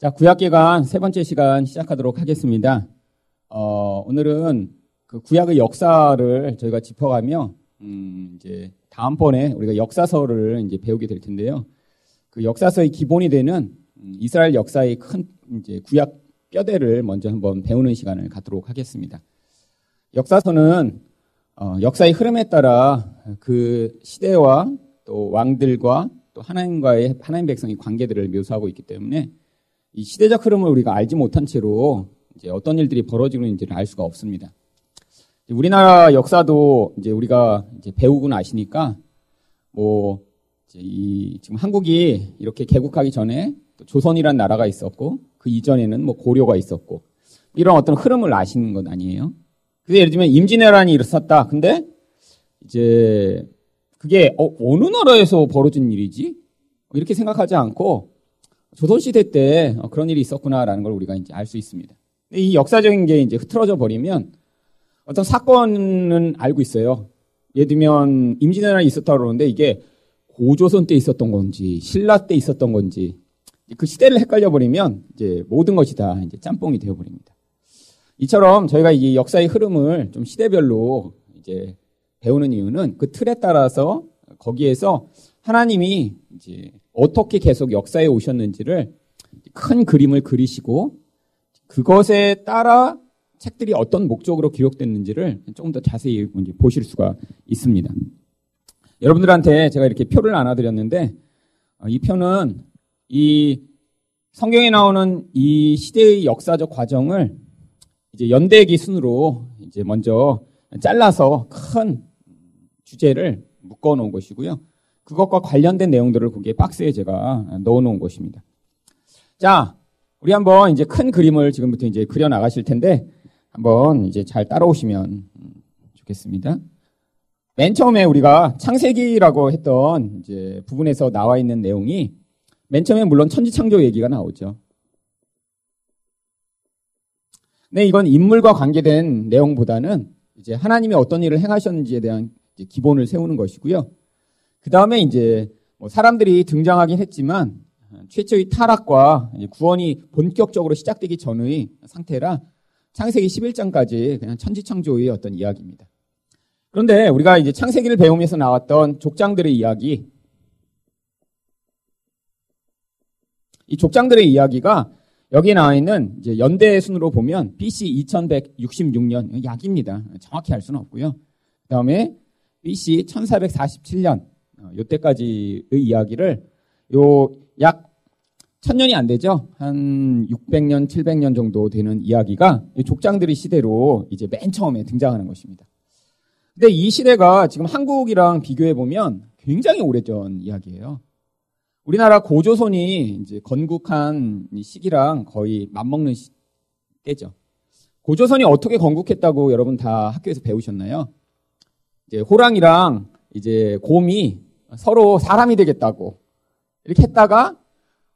자, 구약기간 세 번째 시간 시작하도록 하겠습니다. 어, 오늘은 그 구약의 역사를 저희가 짚어가며, 음, 이제 다음번에 우리가 역사서를 이제 배우게 될 텐데요. 그 역사서의 기본이 되는 음, 이스라엘 역사의 큰 이제 구약 뼈대를 먼저 한번 배우는 시간을 갖도록 하겠습니다. 역사서는 어, 역사의 흐름에 따라 그 시대와 또 왕들과 또 하나님과의 하나님 백성의 관계들을 묘사하고 있기 때문에 이 시대적 흐름을 우리가 알지 못한 채로 이제 어떤 일들이 벌어지고 있는지를 알 수가 없습니다. 우리나라 역사도 이제 우리가 이제 배우고 아시니까 뭐 이제 이 지금 한국이 이렇게 개국하기 전에 조선이란 나라가 있었고 그 이전에는 뭐 고려가 있었고 이런 어떤 흐름을 아시는 것 아니에요? 그래서 예를 들면 임진왜란이 일어났다. 근데 이제 그게 어, 어느 나라에서 벌어진 일이지? 이렇게 생각하지 않고 조선시대 때 어, 그런 일이 있었구나라는 걸 우리가 이제 알 수 있습니다. 이 역사적인 게 이제 흐트러져 버리면 어떤 사건은 알고 있어요. 예를 들면 임진왜란이 있었다고 그러는데 이게 고조선 때 있었던 건지 신라 때 있었던 건지 그 시대를 헷갈려 버리면 이제 모든 것이 다 이제 짬뽕이 되어 버립니다. 이처럼 저희가 이 역사의 흐름을 좀 시대별로 이제 배우는 이유는 그 틀에 따라서 거기에서 하나님이 이제 어떻게 계속 역사에 오셨는지를 큰 그림을 그리시고 그것에 따라 책들이 어떤 목적으로 기록됐는지를 조금 더 자세히 보실 수가 있습니다. 여러분들한테 제가 이렇게 표를 나눠드렸는데 어, 이 표는 이 성경에 나오는 이 시대의 역사적 과정을 이제 연대기 순으로 이제 먼저 잘라서 큰 주제를 묶어 놓은 것이고요. 그것과 관련된 내용들을 거기에 박스에 제가 넣어 놓은 것입니다. 자, 우리 한번 이제 큰 그림을 지금부터 이제 그려 나가실 텐데 한번 이제 잘 따라오시면 좋겠습니다. 맨 처음에 우리가 창세기라고 했던 이제 부분에서 나와 있는 내용이 맨 처음에 물론 천지창조 얘기가 나오죠. 네, 이건 인물과 관계된 내용보다는 이제 하나님이 어떤 일을 행하셨는지에 대한 기본을 세우는 것이고요. 그 다음에 이제 뭐 사람들이 등장하긴 했지만 최초의 타락과 구원이 본격적으로 시작되기 전의 상태라 창세기 11장까지 그냥 천지창조의 어떤 이야기입니다. 그런데 우리가 이제 창세기를 배우면서 나왔던 족장들의 이야기, 이 족장들의 이야기가 여기에 나와 있는 이제 연대 순으로 보면 BC 2166년 약입니다. 정확히 알 수는 없고요. 그 다음에 BC 1447년 요때까지의 이야기를 요약 천년이 안 되죠. 한 600년, 700년 정도 되는 이야기가 족장들의 시대로 이제 맨 처음에 등장하는 것입니다. 근데 이 시대가 지금 한국이랑 비교해 보면 굉장히 오래전 이야기예요. 우리나라 고조선이 이제 건국한 시기랑 거의 맞먹는 시, 때죠. 고조선이 어떻게 건국했다고 여러분 다 학교에서 배우셨나요? 이제 호랑이랑 이제 곰이 서로 사람이 되겠다고 이렇게 했다가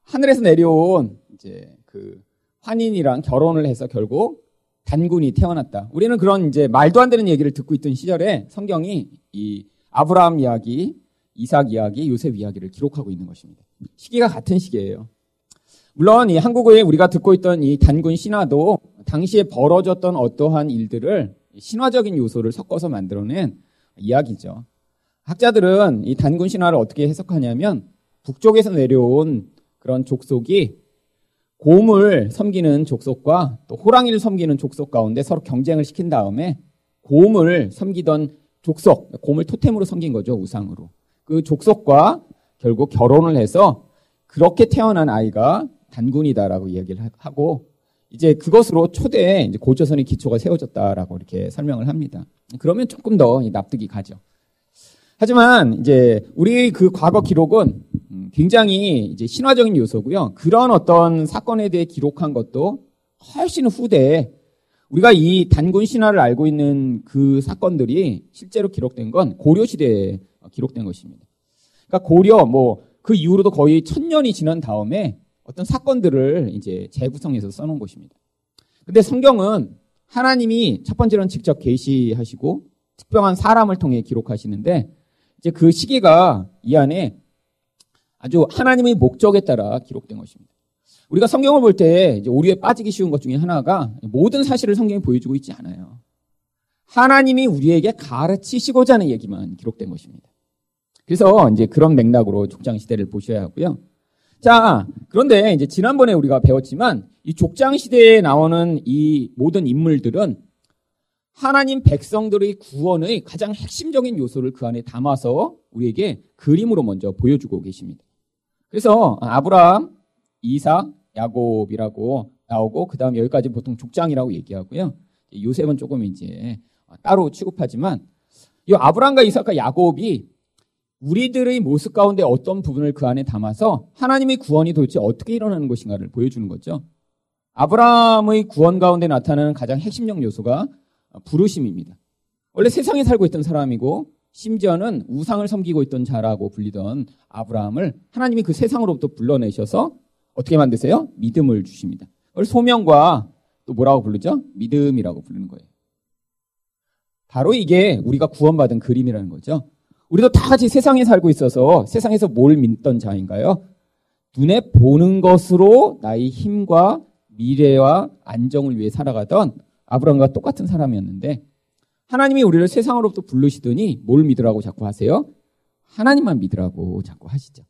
하늘에서 내려온 이제 그 환인이랑 결혼을 해서 결국 단군이 태어났다. 우리는 그런 이제 말도 안 되는 얘기를 듣고 있던 시절에 성경이 이 아브라함 이야기, 이삭 이야기, 요셉 이야기를 기록하고 있는 것입니다. 시기가 같은 시기예요. 물론 이 한국어에 우리가 듣고 있던 이 단군 신화도 당시에 벌어졌던 어떠한 일들을 신화적인 요소를 섞어서 만들어낸 이야기죠. 학자들은 이 단군 신화를 어떻게 해석하냐면 북쪽에서 내려온 그런 족속이 곰을 섬기는 족속과 또 호랑이를 섬기는 족속 가운데 서로 경쟁을 시킨 다음에 곰을 섬기던 족속, 곰을 토템으로 섬긴 거죠, 우상으로. 그 족속과 결국 결혼을 해서 그렇게 태어난 아이가 단군이다라고 얘기를 하고 이제 그것으로 초대 고조선의 기초가 세워졌다라고 이렇게 설명을 합니다. 그러면 조금 더 납득이 가죠. 하지만 이제 우리 그 과거 기록은 굉장히 이제 신화적인 요소고요. 그런 어떤 사건에 대해 기록한 것도 훨씬 후대에 우리가 이 단군 신화를 알고 있는 그 사건들이 실제로 기록된 건 고려 시대에 기록된 것입니다. 그러니까 고려 뭐 그 이후로도 거의 천 년이 지난 다음에 어떤 사건들을 이제 재구성해서 써놓은 것입니다. 근데 성경은 하나님이 첫 번째로는 직접 계시하시고 특별한 사람을 통해 기록하시는데 이제 그 시기가 이 안에 아주 하나님의 목적에 따라 기록된 것입니다. 우리가 성경을 볼 때 오류에 빠지기 쉬운 것 중에 하나가 모든 사실을 성경이 보여주고 있지 않아요. 하나님이 우리에게 가르치시고자 하는 얘기만 기록된 것입니다. 그래서 이제 그런 맥락으로 족장 시대를 보셔야 하고요. 자, 그런데 이제 지난번에 우리가 배웠지만 이 족장 시대에 나오는 이 모든 인물들은 하나님 백성들의 구원의 가장 핵심적인 요소를 그 안에 담아서 우리에게 그림으로 먼저 보여주고 계십니다. 그래서 아브라함, 이삭, 야곱이라고 나오고 그 다음 여기까지 보통 족장이라고 얘기하고요. 요셉은 조금 이제 따로 취급하지만 이 아브라함과 이삭과 야곱이 우리들의 모습 가운데 어떤 부분을 그 안에 담아서 하나님의 구원이 도대체 어떻게 일어나는 것인가를 보여주는 거죠. 아브라함의 구원 가운데 나타나는 가장 핵심적 요소가 부르심입니다. 원래 세상에 살고 있던 사람이고 심지어는 우상을 섬기고 있던 자라고 불리던 아브라함을 하나님이 그 세상으로부터 불러내셔서 어떻게 만드세요? 믿음을 주십니다. 그걸 소명과 또 뭐라고 부르죠? 믿음이라고 부르는 거예요. 바로 이게 우리가 구원받은 그림이라는 거죠. 우리도 다 같이 세상에 살고 있어서 세상에서 뭘 믿던 자인가요? 눈에 보는 것으로 나의 힘과 미래와 안정을 위해 살아가던 아브라함과 똑같은 사람이었는데 하나님이 우리를 세상으로부터 부르시더니 뭘 믿으라고 자꾸 하세요? 하나님만 믿으라고 자꾸 하시죠.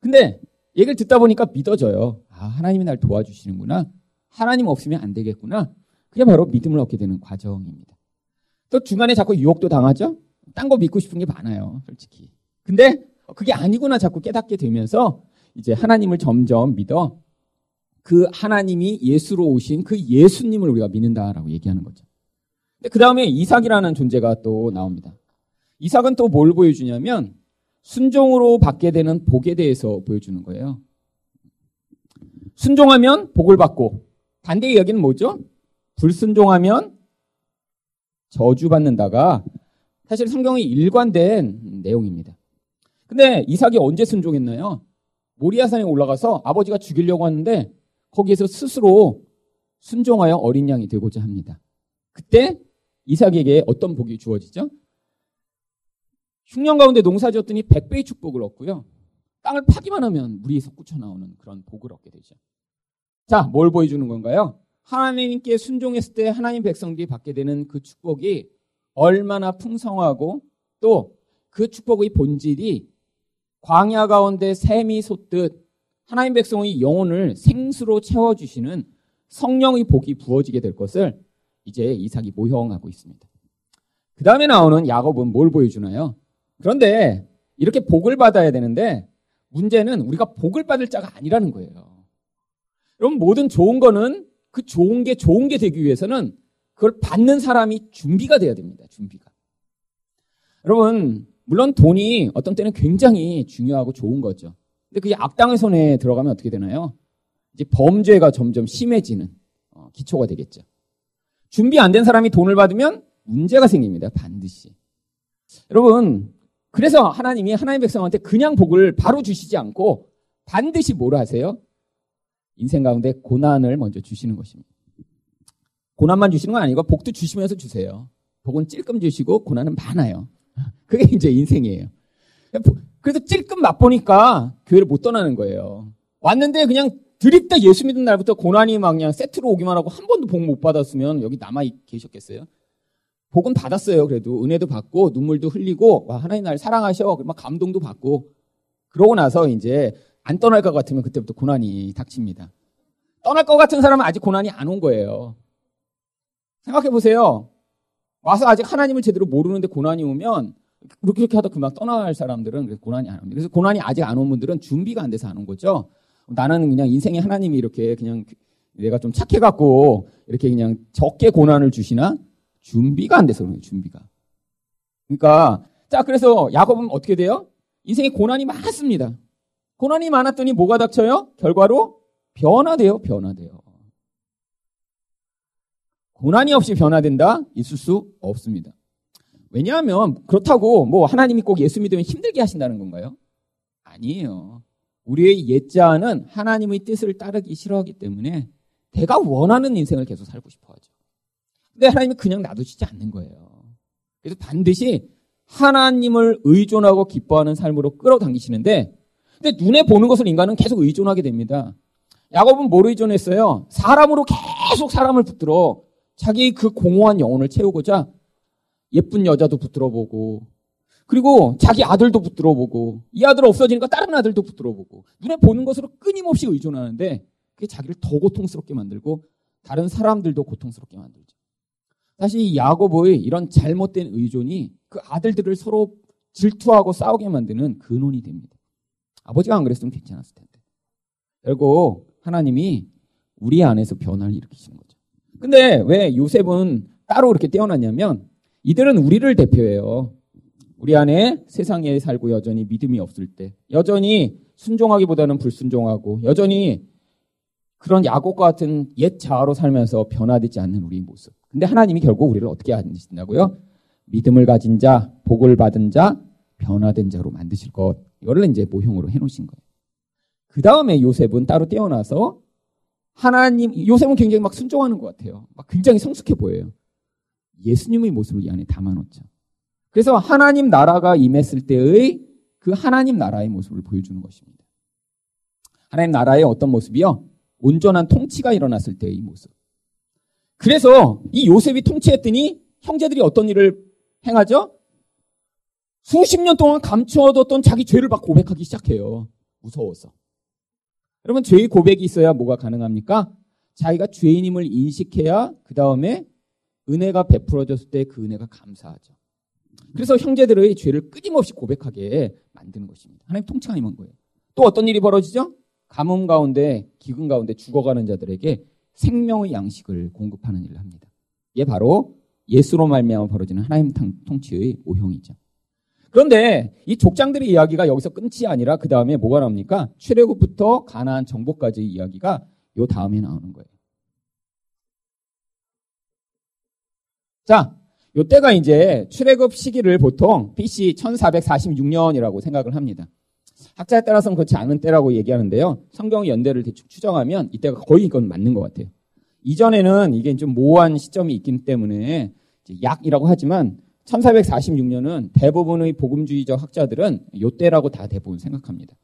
근데 얘기를 듣다 보니까 믿어져요. 아, 하나님이 날 도와주시는구나. 하나님 없으면 안 되겠구나. 그게 바로 믿음을 얻게 되는 과정입니다. 또 중간에 자꾸 유혹도 당하죠? 딴 거 믿고 싶은 게 많아요, 솔직히. 근데 그게 아니구나 자꾸 깨닫게 되면서 이제 하나님을 점점 믿어 그 하나님이 예수로 오신 그 예수님을 우리가 믿는다라고 얘기하는 거죠. 그 다음에 이삭이라는 존재가 또 나옵니다. 이삭은 또 뭘 보여주냐면 순종으로 받게 되는 복에 대해서 보여주는 거예요. 순종하면 복을 받고 반대의 이야기는 뭐죠? 불순종하면 저주받는다가 사실 성경이 일관된 내용입니다. 근데 이삭이 언제 순종했나요? 모리아산에 올라가서 아버지가 죽이려고 하는데 거기에서 스스로 순종하여 어린 양이 되고자 합니다. 그때 이삭에게 어떤 복이 주어지죠? 흉년 가운데 농사 지었더니 백배의 축복을 얻고요. 땅을 파기만 하면 물이 솟구쳐 나오는 그런 복을 얻게 되죠. 자, 뭘 보여주는 건가요? 하나님께 순종했을 때 하나님 백성들이 받게 되는 그 축복이 얼마나 풍성하고 또 그 축복의 본질이 광야 가운데 샘이 솟듯 하나님 백성의 영혼을 생수로 채워주시는 성령의 복이 부어지게 될 것을 이제 이삭이 모형하고 있습니다. 그 다음에 나오는 야곱은 뭘 보여주나요? 그런데 이렇게 복을 받아야 되는데 문제는 우리가 복을 받을 자가 아니라는 거예요. 여러분 모든 좋은 거는 그 좋은 게 좋은 게 되기 위해서는 그걸 받는 사람이 준비가 돼야 됩니다. 준비가. 여러분, 물론 돈이 어떤 때는 굉장히 중요하고 좋은 거죠. 근데 그게 악당의 손에 들어가면 어떻게 되나요? 이제 범죄가 점점 심해지는 어, 기초가 되겠죠. 준비 안 된 사람이 돈을 받으면 문제가 생깁니다. 반드시. 여러분, 그래서 하나님이 하나님 백성한테 그냥 복을 바로 주시지 않고 반드시 뭘 하세요? 인생 가운데 고난을 먼저 주시는 것입니다. 고난만 주시는 건 아니고 복도 주시면서 주세요. 복은 찔끔 주시고 고난은 많아요. 그게 이제 인생이에요. 그래서 찔끔 맛보니까 교회를 못 떠나는 거예요. 왔는데 그냥 드립다 예수 믿은 날부터 고난이 막 그냥 세트로 오기만 하고 한 번도 복 못 받았으면 여기 남아 계셨겠어요? 복은 받았어요. 그래도 은혜도 받고 눈물도 흘리고 와 하나님 날 사랑하셔. 막 감동도 받고 그러고 나서 이제 안 떠날 것 같으면 그때부터 고난이 닥칩니다. 떠날 것 같은 사람은 아직 고난이 안 온 거예요. 생각해 보세요. 와서 아직 하나님을 제대로 모르는데 고난이 오면 그렇게 그렇게 하다 금방 떠날 사람들은 고난이 안 옵니다. 그래서 고난이 아직 안 온 분들은 준비가 안 돼서 안 온 거죠. 나는 그냥 인생에 하나님이 이렇게 그냥 내가 좀 착해갖고 이렇게 그냥 적게 고난을 주시나 준비가 안 돼서 그래요. 준비가. 그러니까 자 그래서 야곱은 어떻게 돼요? 인생에 고난이 많습니다. 고난이 많았더니 뭐가 닥쳐요? 결과로 변화돼요. 변화돼요. 고난이 없이 변화된다? 있을 수 없습니다. 왜냐하면 그렇다고 뭐 하나님이 꼭 예수 믿으면 힘들게 하신다는 건가요? 아니에요. 우리의 옛자는 하나님의 뜻을 따르기 싫어하기 때문에 내가 원하는 인생을 계속 살고 싶어 하죠. 근데 하나님이 그냥 놔두시지 않는 거예요. 그래서 반드시 하나님을 의존하고 기뻐하는 삶으로 끌어당기시는데 근데 눈에 보는 것을 인간은 계속 의존하게 됩니다. 야곱은 뭐로 의존했어요? 사람으로 계속 사람을 붙들어 자기 그 공허한 영혼을 채우고자 예쁜 여자도 붙들어 보고 그리고 자기 아들도 붙들어 보고 이 아들 없어지니까 다른 아들도 붙들어 보고 눈에 보는 것으로 끊임없이 의존하는데 그게 자기를 더 고통스럽게 만들고 다른 사람들도 고통스럽게 만들죠. 사실 이 야곱의 이런 잘못된 의존이 그 아들들을 서로 질투하고 싸우게 만드는 근원이 됩니다. 아버지가 안 그랬으면 괜찮았을 텐데. 결국 하나님이 우리 안에서 변화를 일으키시는 거죠. 근데 왜 요셉은 따로 이렇게 떼어놨냐면 이들은 우리를 대표해요. 우리 안에 세상에 살고 여전히 믿음이 없을 때, 여전히 순종하기보다는 불순종하고, 여전히 그런 야곱과 같은 옛 자아로 살면서 변화되지 않는 우리의 모습. 근데 하나님이 결국 우리를 어떻게 하신다고요? 믿음을 가진 자, 복을 받은 자, 변화된 자로 만드실 것. 이거를 이제 모형으로 해놓으신 거예요. 그 다음에 요셉은 따로 떼어나서 하나님, 요셉은 굉장히 막 순종하는 것 같아요. 막 굉장히 성숙해 보여요. 예수님의 모습을 이 안에 담아놓죠. 그래서 하나님 나라가 임했을 때의 그 하나님 나라의 모습을 보여주는 것입니다. 하나님 나라의 어떤 모습이요? 온전한 통치가 일어났을 때의 모습. 그래서 이 요셉이 통치했더니 형제들이 어떤 일을 행하죠? 수십 년 동안 감추어뒀던 자기 죄를 막 고백하기 시작해요. 무서워서. 여러분, 죄의 고백이 있어야 뭐가 가능합니까? 자기가 죄인임을 인식해야 그 다음에 은혜가 베풀어졌을 때 그 은혜가 감사하죠. 그래서 형제들의 죄를 끊임없이 고백하게 만드는 것입니다. 하나님 통치가 임한 거예요. 또 어떤 일이 벌어지죠? 가뭄 가운데, 기근 가운데 죽어가는 자들에게 생명의 양식을 공급하는 일을 합니다. 이게 바로 예수로 말미암아 벌어지는 하나님 통치의 모형이죠. 그런데 이 족장들의 이야기가 여기서 끝이 아니라 그 다음에 뭐가 나옵니까? 출애굽부터 가나안 정복까지의 이야기가 요 다음에 나오는 거예요. 자, 요때가 이제 출애굽 시기를 보통 BC 1446년이라고 생각을 합니다. 학자에 따라서는 그렇지 않은 때라고 얘기하는데요. 성경 연대를 대충 추정하면 이때가 거의 이건 맞는 것 같아요. 이전에는 이게 좀 모호한 시점이 있기 때문에 약이라고 하지만 1446년은 대부분의 복음주의적 학자들은 요때라고 다 대부분 생각합니다.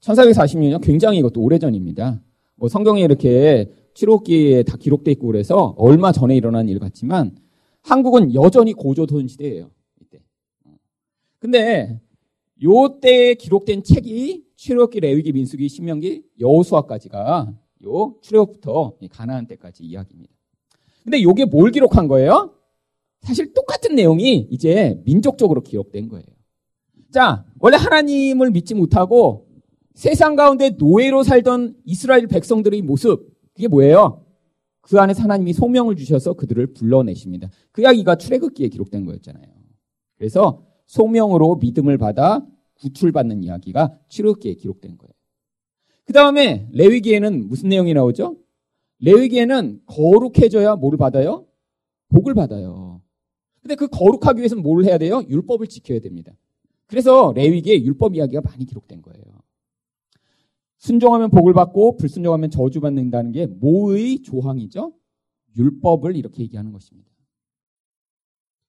1446년 굉장히 이것도 오래전입니다. 뭐 성경에 이렇게 출애굽기에 다 기록돼 있고 그래서 얼마 전에 일어난 일 같지만 한국은 여전히 고조선 시대예요. 이때. 근데 요때 기록된 책이 출애굽기, 레위기, 민수기, 신명기, 여호수아까지가 요 출애굽부터 가나안 때까지 이야기입니다. 근데 요게 뭘 기록한 거예요? 사실 똑같은 내용이 이제 민족적으로 기록된 거예요. 자, 원래 하나님을 믿지 못하고 세상 가운데 노예로 살던 이스라엘 백성들의 모습, 그게 뭐예요? 그 안에서 하나님이 소명을 주셔서 그들을 불러내십니다. 그 이야기가 출애굽기에 기록된 거였잖아요. 그래서 소명으로 믿음을 받아 구출받는 이야기가 출애굽기에 기록된 거예요. 그 다음에 레위기에는 무슨 내용이 나오죠? 레위기에는 거룩해져야 뭘 받아요? 복을 받아요. 근데 그 거룩하기 위해서는 뭘 해야 돼요? 율법을 지켜야 됩니다. 그래서 레위기에 율법 이야기가 많이 기록된 거예요. 순종하면 복을 받고 불순종하면 저주받는다는 게 뭐의 조항이죠? 율법을 이렇게 얘기하는 것입니다.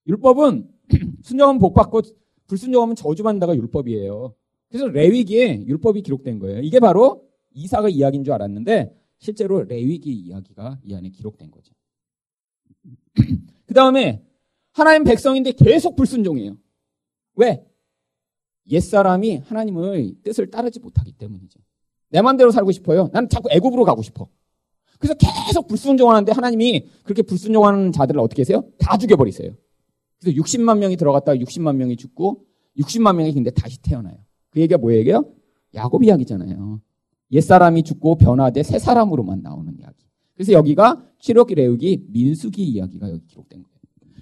율법은 순종하면 복 받고 불순종하면 저주받는다가 율법이에요. 그래서 레위기에 율법이 기록된 거예요. 이게 바로 이사가 이야기인 줄 알았는데 실제로 레위기 이야기가 이 안에 기록된 거죠. 그 다음에 하나님 백성인데 계속 불순종해요. 왜? 옛사람이 하나님의 뜻을 따르지 못하기 때문이죠. 내 맘대로 살고 싶어요. 나는 자꾸 애굽으로 가고 싶어. 그래서 계속 불순종하는데 하나님이 그렇게 불순종하는 자들을 어떻게 하세요? 다 죽여버리세요. 그래서 60만 명이 들어갔다가 60만 명이 죽고 60만 명이 근데 다시 태어나요. 그 얘기가 뭐 얘기예요? 야곱 이야기잖아요. 옛사람이 죽고 변화돼 새 사람으로만 나오는 이야기. 그래서 여기가 출애굽기 레우기 민수기 이야기가 여기 기록된 거예요.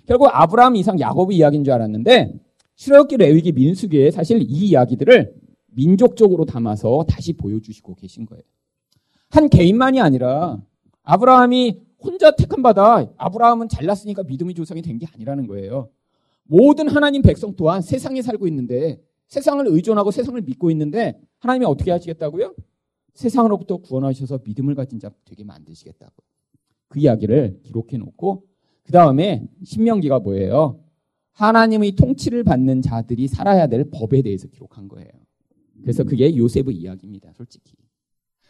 결국 아브라함 이상 야곱의 이야기인 줄 알았는데 출애굽기 레위기 민수기에 사실 이 이야기들을 민족적으로 담아서 다시 보여주시고 계신 거예요. 한 개인만이 아니라 아브라함이 혼자 택함 받아 아브라함은 잘났으니까 믿음의 조상이 된 게 아니라는 거예요. 모든 하나님 백성 또한 세상에 살고 있는데 세상을 의존하고 세상을 믿고 있는데 하나님이 어떻게 하시겠다고요? 세상으로부터 구원하셔서 믿음을 가진 자 되게 만드시겠다고. 그 이야기를 기록해 놓고 그 다음에 신명기가 뭐예요? 하나님의 통치를 받는 자들이 살아야 될 법에 대해서 기록한 거예요. 그래서 그게 요셉의 이야기입니다. 솔직히.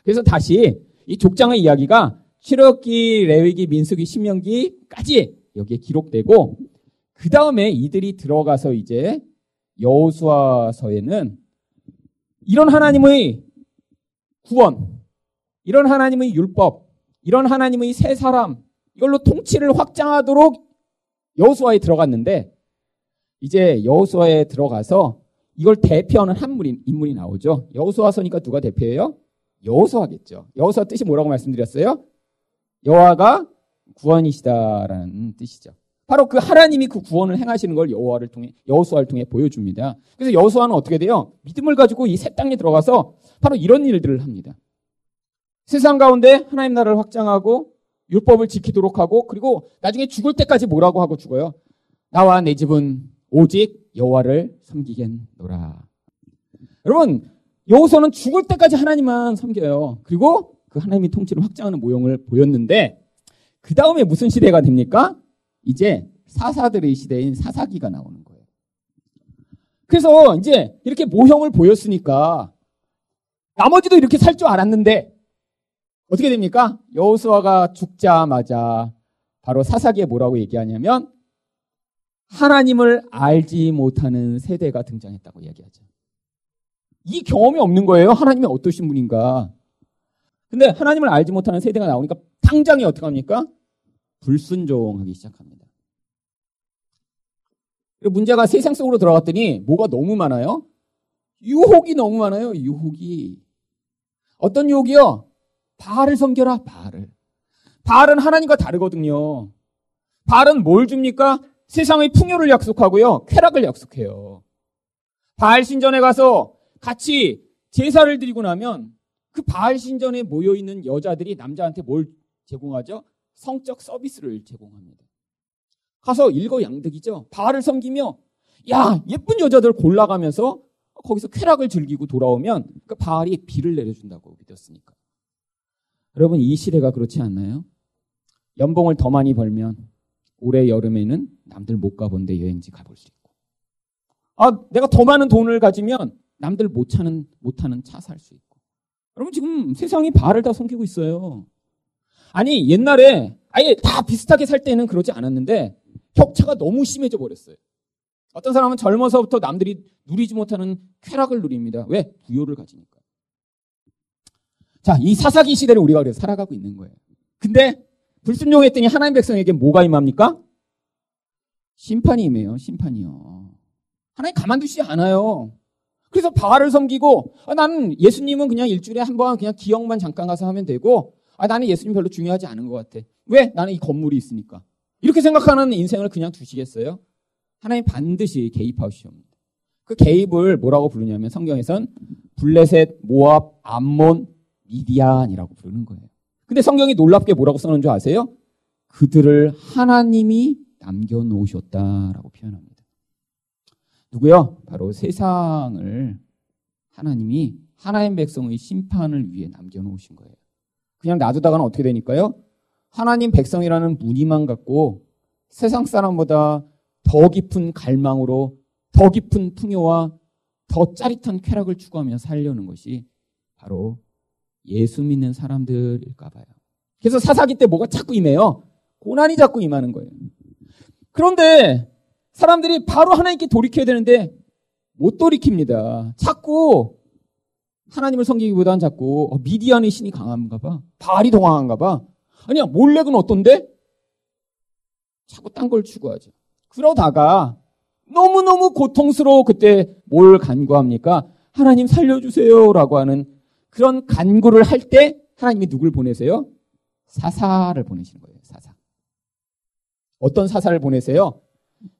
그래서 다시 이 족장의 이야기가 출애굽기, 레위기, 민수기, 신명기까지 여기에 기록되고 그 다음에 이들이 들어가서 이제 여호수아서에는 이런 하나님의 구원, 이런 하나님의 율법, 이런 하나님의 새 사람 이걸로 통치를 확장하도록 여호수아에 들어갔는데 이제 여호수아에 들어가서 이걸 대표하는 한 인물이, 인물이 나오죠. 여호수아서니까 누가 대표예요? 여호수아겠죠. 여호수아 뜻이 뭐라고 말씀드렸어요? 여호와가 구원이시다라는 뜻이죠. 바로 그 하나님이 그 구원을 행하시는 걸 여호와를 통해 여호수아를 통해 보여줍니다. 그래서 여호수아는 어떻게 돼요? 믿음을 가지고 이 새 땅에 들어가서 바로 이런 일들을 합니다. 세상 가운데 하나님 나라를 확장하고 율법을 지키도록 하고 그리고 나중에 죽을 때까지 뭐라고 하고 죽어요? 나와 내 집은 오직 여호와를 섬기겠노라. 여러분 여호수아는 죽을 때까지 하나님만 섬겨요. 그리고 그 하나님이 통치를 확장하는 모형을 보였는데 그 다음에 무슨 시대가 됩니까? 이제 사사들의 시대인 사사기가 나오는 거예요. 그래서 이제 이렇게 모형을 보였으니까 나머지도 이렇게 살 줄 알았는데 어떻게 됩니까? 여호수아가 죽자마자 바로 사사기에 뭐라고 얘기하냐면 하나님을 알지 못하는 세대가 등장했다고 이야기하죠. 이 경험이 없는 거예요. 하나님이 어떠신 분인가. 근데 하나님을 알지 못하는 세대가 나오니까 당장에 어떻게 합니까? 불순종하기 시작합니다. 그리고 문제가 세상 속으로 들어갔더니 뭐가 너무 많아요? 유혹이 너무 많아요. 유혹이. 어떤 유혹이요? 바알을 섬겨라. 바알을. 바알은 하나님과 다르거든요. 바알은 뭘 줍니까? 세상의 풍요를 약속하고요. 쾌락을 약속해요. 바알 신전에 가서 같이 제사를 드리고 나면 그 바알 신전에 모여 있는 여자들이 남자한테 뭘 제공하죠? 성적 서비스를 제공합니다. 가서 일거양득이죠. 바알을 섬기며 야 예쁜 여자들 골라가면서 거기서 쾌락을 즐기고 돌아오면 그 바알이 비를 내려준다고 믿었으니까. 여러분 이 시대가 그렇지 않나요? 연봉을 더 많이 벌면 올해 여름에는 남들 못 가본 데 여행지 가볼 수 있고, 아 내가 더 많은 돈을 가지면 남들 못 차는 못 타는 차 살 수 있고. 여러분 지금 세상이 바알을 다 섬기고 있어요. 아니 옛날에 아예 다 비슷하게 살 때는 그러지 않았는데 격차가 너무 심해져 버렸어요. 어떤 사람은 젊어서부터 남들이 누리지 못하는 쾌락을 누립니다. 왜? 부여를 가지니까. 자, 이 사사기 시대를 우리가 그래서 살아가고 있는 거예요. 근데 불순종했더니 하나님 백성에게 뭐가 임합니까? 심판이 임해요. 심판이요. 하나님 가만두시지 않아요. 그래서 바알을 섬기고 아, 나는 예수님은 그냥 일주일에 한 번 그냥 기억만 잠깐 가서 하면 되고 아, 나는 예수님 별로 중요하지 않은 것 같아. 왜? 나는 이 건물이 있으니까. 이렇게 생각하는 인생을 그냥 두시겠어요? 하나님 반드시 개입하시옵니다. 그 개입을 뭐라고 부르냐면 성경에선 블레셋, 모압, 암몬, 미디안이라고 부르는 거예요. 근데 성경이 놀랍게 뭐라고 써놓은 줄 아세요? 그들을 하나님이 남겨 놓으셨다라고 표현합니다. 누구요? 바로 세상을 하나님이 하나님 백성의 심판을 위해 남겨 놓으신 거예요. 그냥 놔두다가는 어떻게 되니까요? 하나님 백성이라는 무늬만 갖고 세상 사람보다 더 깊은 갈망으로 더 깊은 풍요와 더 짜릿한 쾌락을 추구하며 살려는 것이 바로 예수 믿는 사람들일까 봐요. 그래서 사사기 때 뭐가 자꾸 임해요? 고난이 자꾸 임하는 거예요. 그런데 사람들이 바로 하나님께 돌이켜야 되는데 못 돌이킵니다. 자꾸 하나님을 섬기기보다는 자꾸 어, 미디안의 신이 강한가 봐. 발이 더 강한가 봐. 아니야 몰렉은 어떤데? 자꾸 딴 걸 추구하죠. 그러다가 너무너무 고통스러워 그때 뭘 간구합니까? 하나님 살려주세요라고 하는 그런 간구를 할 때 하나님이 누굴 보내세요? 사사를 보내시는 거예요. 어떤 사사를 보내세요?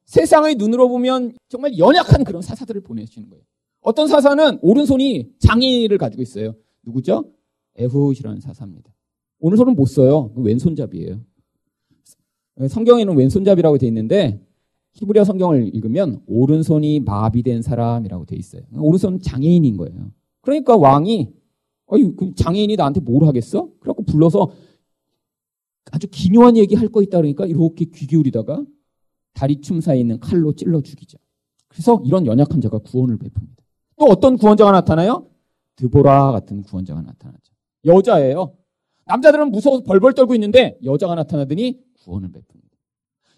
세상의 눈으로 보면 정말 연약한 그런 사사들을 보내시는 거예요. 어떤 사사는 오른손이 장애를 가지고 있어요. 누구죠? 에훗이라는 사사입니다. 오른손은 못 써요. 그 왼손잡이에요. 성경에는 왼손잡이라고 되어 있는데 히브리어 성경을 읽으면 오른손이 마비된 사람이라고 되어 있어요. 오른손 장애인인 거예요. 그러니까 왕이 그 장애인이 나한테 뭘 하겠어? 그래갖고 불러서 아주 기묘한 얘기 할 거 있다 그러니까 이렇게 귀 기울이다가 다리 춤 사이에 있는 칼로 찔러 죽이죠. 그래서 이런 연약한 자가 구원을 베풉니다. 또 어떤 구원자가 나타나요? 드보라 같은 구원자가 나타나죠. 여자예요. 남자들은 무서워서 벌벌 떨고 있는데 여자가 나타나더니 구원을 베풉니다.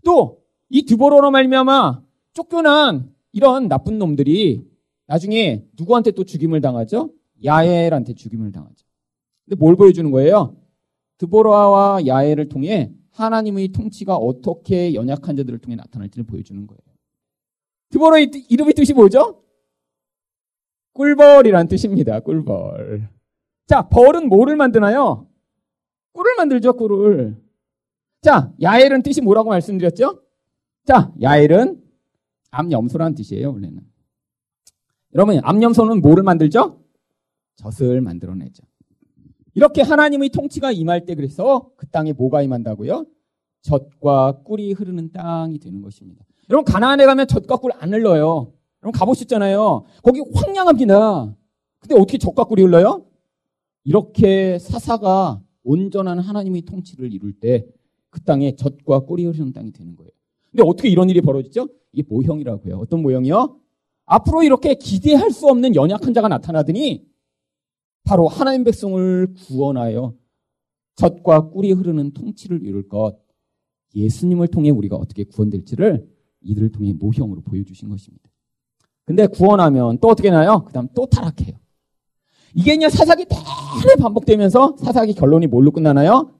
또 이 드보로로 말미암아 쫓겨난 이런 나쁜 놈들이 나중에 누구한테 또 죽임을 당하죠? 야엘한테 죽임을 당하죠. 근데 뭘 보여주는 거예요? 드보라와 야엘을 통해 하나님의 통치가 어떻게 연약한 자들을 통해 나타날지를 보여주는 거예요. 드보라의 이름의 뜻이 뭐죠? 꿀벌이란 뜻입니다. 꿀벌. 자, 벌은 뭐를 만드나요? 꿀을 만들죠, 꿀을. 자, 야엘은 뜻이 뭐라고 말씀드렸죠? 자, 야엘은 암염소라는 뜻이에요, 원래는. 여러분, 암염소는 뭐를 만들죠? 젖을 만들어내죠. 이렇게 하나님의 통치가 임할 때 그래서 그 땅에 뭐가 임한다고요? 젖과 꿀이 흐르는 땅이 되는 것입니다. 여러분, 가나안에 가면 젖과 꿀 안 흘러요. 여러분, 가보셨잖아요. 거기 황량합니다. 근데 어떻게 젖과 꿀이 흘러요? 이렇게 사사가 온전한 하나님의 통치를 이룰 때 그 땅에 젖과 꿀이 흐르는 땅이 되는 거예요. 근데 어떻게 이런 일이 벌어지죠? 이게 모형이라고요. 어떤 모형이요? 앞으로 이렇게 기대할 수 없는 연약한 자가 나타나더니 바로 하나님 백성을 구원하여 젖과 꿀이 흐르는 통치를 이룰 것 예수님을 통해 우리가 어떻게 구원될지를 이들을 통해 모형으로 보여주신 것입니다. 근데 구원하면 또 어떻게 나요? 그 다음 또 타락해요. 이게 그냥 사사기 내내 반복되면서 사사기 결론이 뭘로 끝나나요?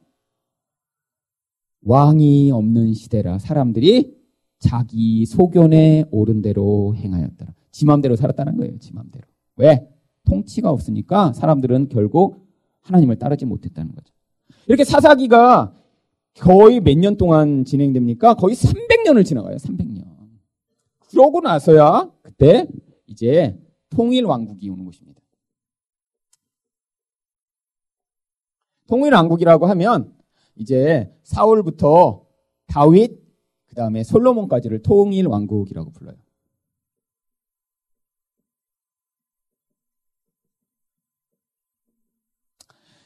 왕이 없는 시대라 사람들이 자기 소견에 옳은 대로 행하였더라. 지 맘대로 살았다는 거예요. 지 맘대로. 왜? 통치가 없으니까 사람들은 결국 하나님을 따르지 못했다는 거죠. 이렇게 사사기가 거의 몇 년 동안 진행됩니까? 거의 300년을 지나가요. 300년. 그러고 나서야 그때 이제 통일 왕국이 오는 것입니다. 통일 왕국이라고 하면 이제 사울부터 다윗, 그 다음에 솔로몬까지를 통일 왕국이라고 불러요.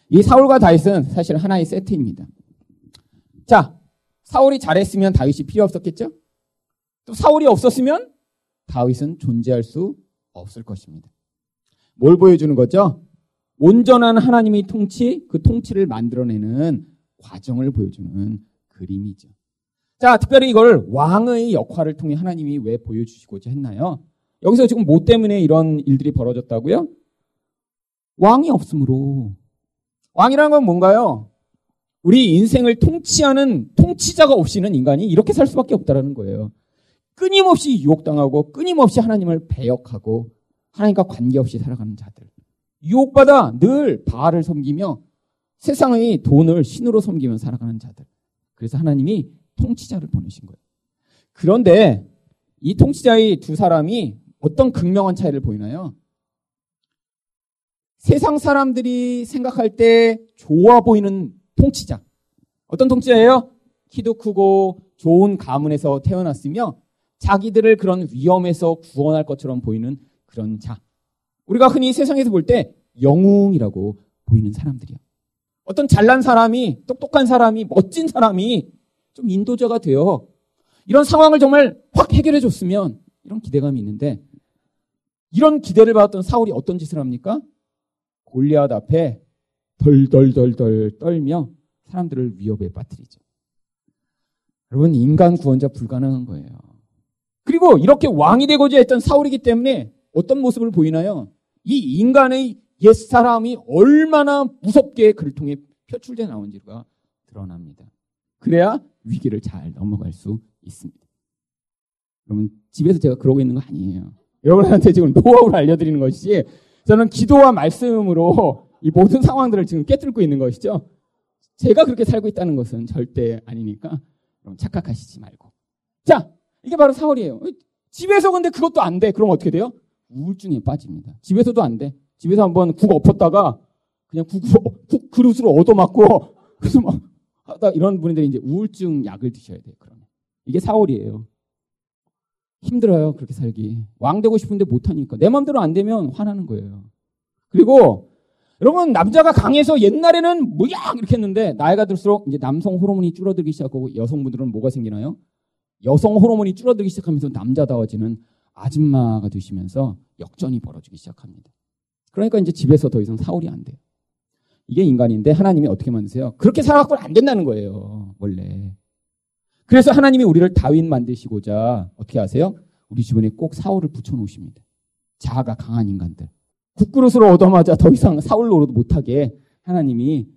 이 사울과 다윗은 사실 하나의 세트입니다. 자, 사울이 잘했으면 다윗이 필요 없었겠죠? 또 사울이 없었으면 다윗은 존재할 수 없을 것입니다. 뭘 보여주는 거죠? 온전한 하나님의 통치, 그 통치를 만들어내는 과정을 보여주는 그림이죠. 자, 특별히 이걸 왕의 역할을 통해 하나님이 왜 보여주시고자 했나요? 여기서 지금 뭐 때문에 이런 일들이 벌어졌다고요? 왕이 없으므로. 왕이라는 건 뭔가요? 우리 인생을 통치하는 통치자가 없이는 인간이 이렇게 살 수밖에 없다라는 거예요. 끊임없이 유혹당하고 끊임없이 하나님을 배역하고 하나님과 관계없이 살아가는 자들. 유혹받아 늘 바알을 섬기며 세상의 돈을 신으로 섬기며 살아가는 자들. 그래서 하나님이 통치자를 보내신 거예요. 그런데 이 통치자의 두 사람이 어떤 극명한 차이를 보이나요? 세상 사람들이 생각할 때 좋아 보이는 통치자. 어떤 통치자예요? 키도 크고 좋은 가문에서 태어났으며 자기들을 그런 위험에서 구원할 것처럼 보이는 그런 자. 우리가 흔히 세상에서 볼 때 영웅이라고 보이는 사람들이야. 어떤 잘난 사람이, 똑똑한 사람이, 멋진 사람이 좀 인도자가 되어 이런 상황을 정말 확 해결해 줬으면 이런 기대감이 있는데 이런 기대를 받았던 사울이 어떤 짓을 합니까? 골리앗 앞에 덜덜덜덜 떨며 사람들을 위협에 빠뜨리죠. 여러분 인간 구원자 불가능한 거예요. 그리고 이렇게 왕이 되고자 했던 사울이기 때문에 어떤 모습을 보이나요? 이 인간의 옛사람이 얼마나 무섭게 그를 통해 표출돼 나온지가 드러납니다. 그래야 위기를 잘 넘어갈 수 있습니다. 여러분, 집에서 제가 그러고 있는 거 아니에요. 여러분한테 지금 노하우를 알려드리는 것이 저는 기도와 말씀으로 이 모든 상황들을 지금 깨뚫고 있는 것이죠. 제가 그렇게 살고 있다는 것은 절대 아니니까 여러분 착각하시지 말고. 자, 이게 바로 사월이에요. 집에서 근데 그것도 안 돼. 그럼 어떻게 돼요? 우울증에 빠집니다. 집에서도 안 돼. 집에서 한번 국 엎었다가 그냥 국으로, 국 그릇으로 얻어맞고 그래서 막 하다 이런 분들이 이제 우울증 약을 드셔야 돼요. 그러면 이게 사월이에요. 힘들어요. 그렇게 살기. 왕 되고 싶은데 못하니까. 내 마음대로 안 되면 화나는 거예요. 그리고 여러분 남자가 강해서 옛날에는 뭐야 이렇게 했는데 나이가 들수록 이제 남성 호르몬이 줄어들기 시작하고 여성분들은 뭐가 생기나요? 여성 호르몬이 줄어들기 시작하면서 남자다워지는 아줌마가 되시면서 역전이 벌어지기 시작합니다. 그러니까 이제 집에서 더 이상 사울이 안 돼요. 이게 인간인데 하나님이 어떻게 만드세요? 그렇게 살아갖고는 안 된다는 거예요. 원래. 그래서 하나님이 우리를 다윈 만드시고자 어떻게 하세요? 우리 주변에 꼭 사울을 붙여 놓으십니다. 자아가 강한 인간들. 국그릇으로 얻어맞아 더 이상 사울 노릇 못하게 하나님이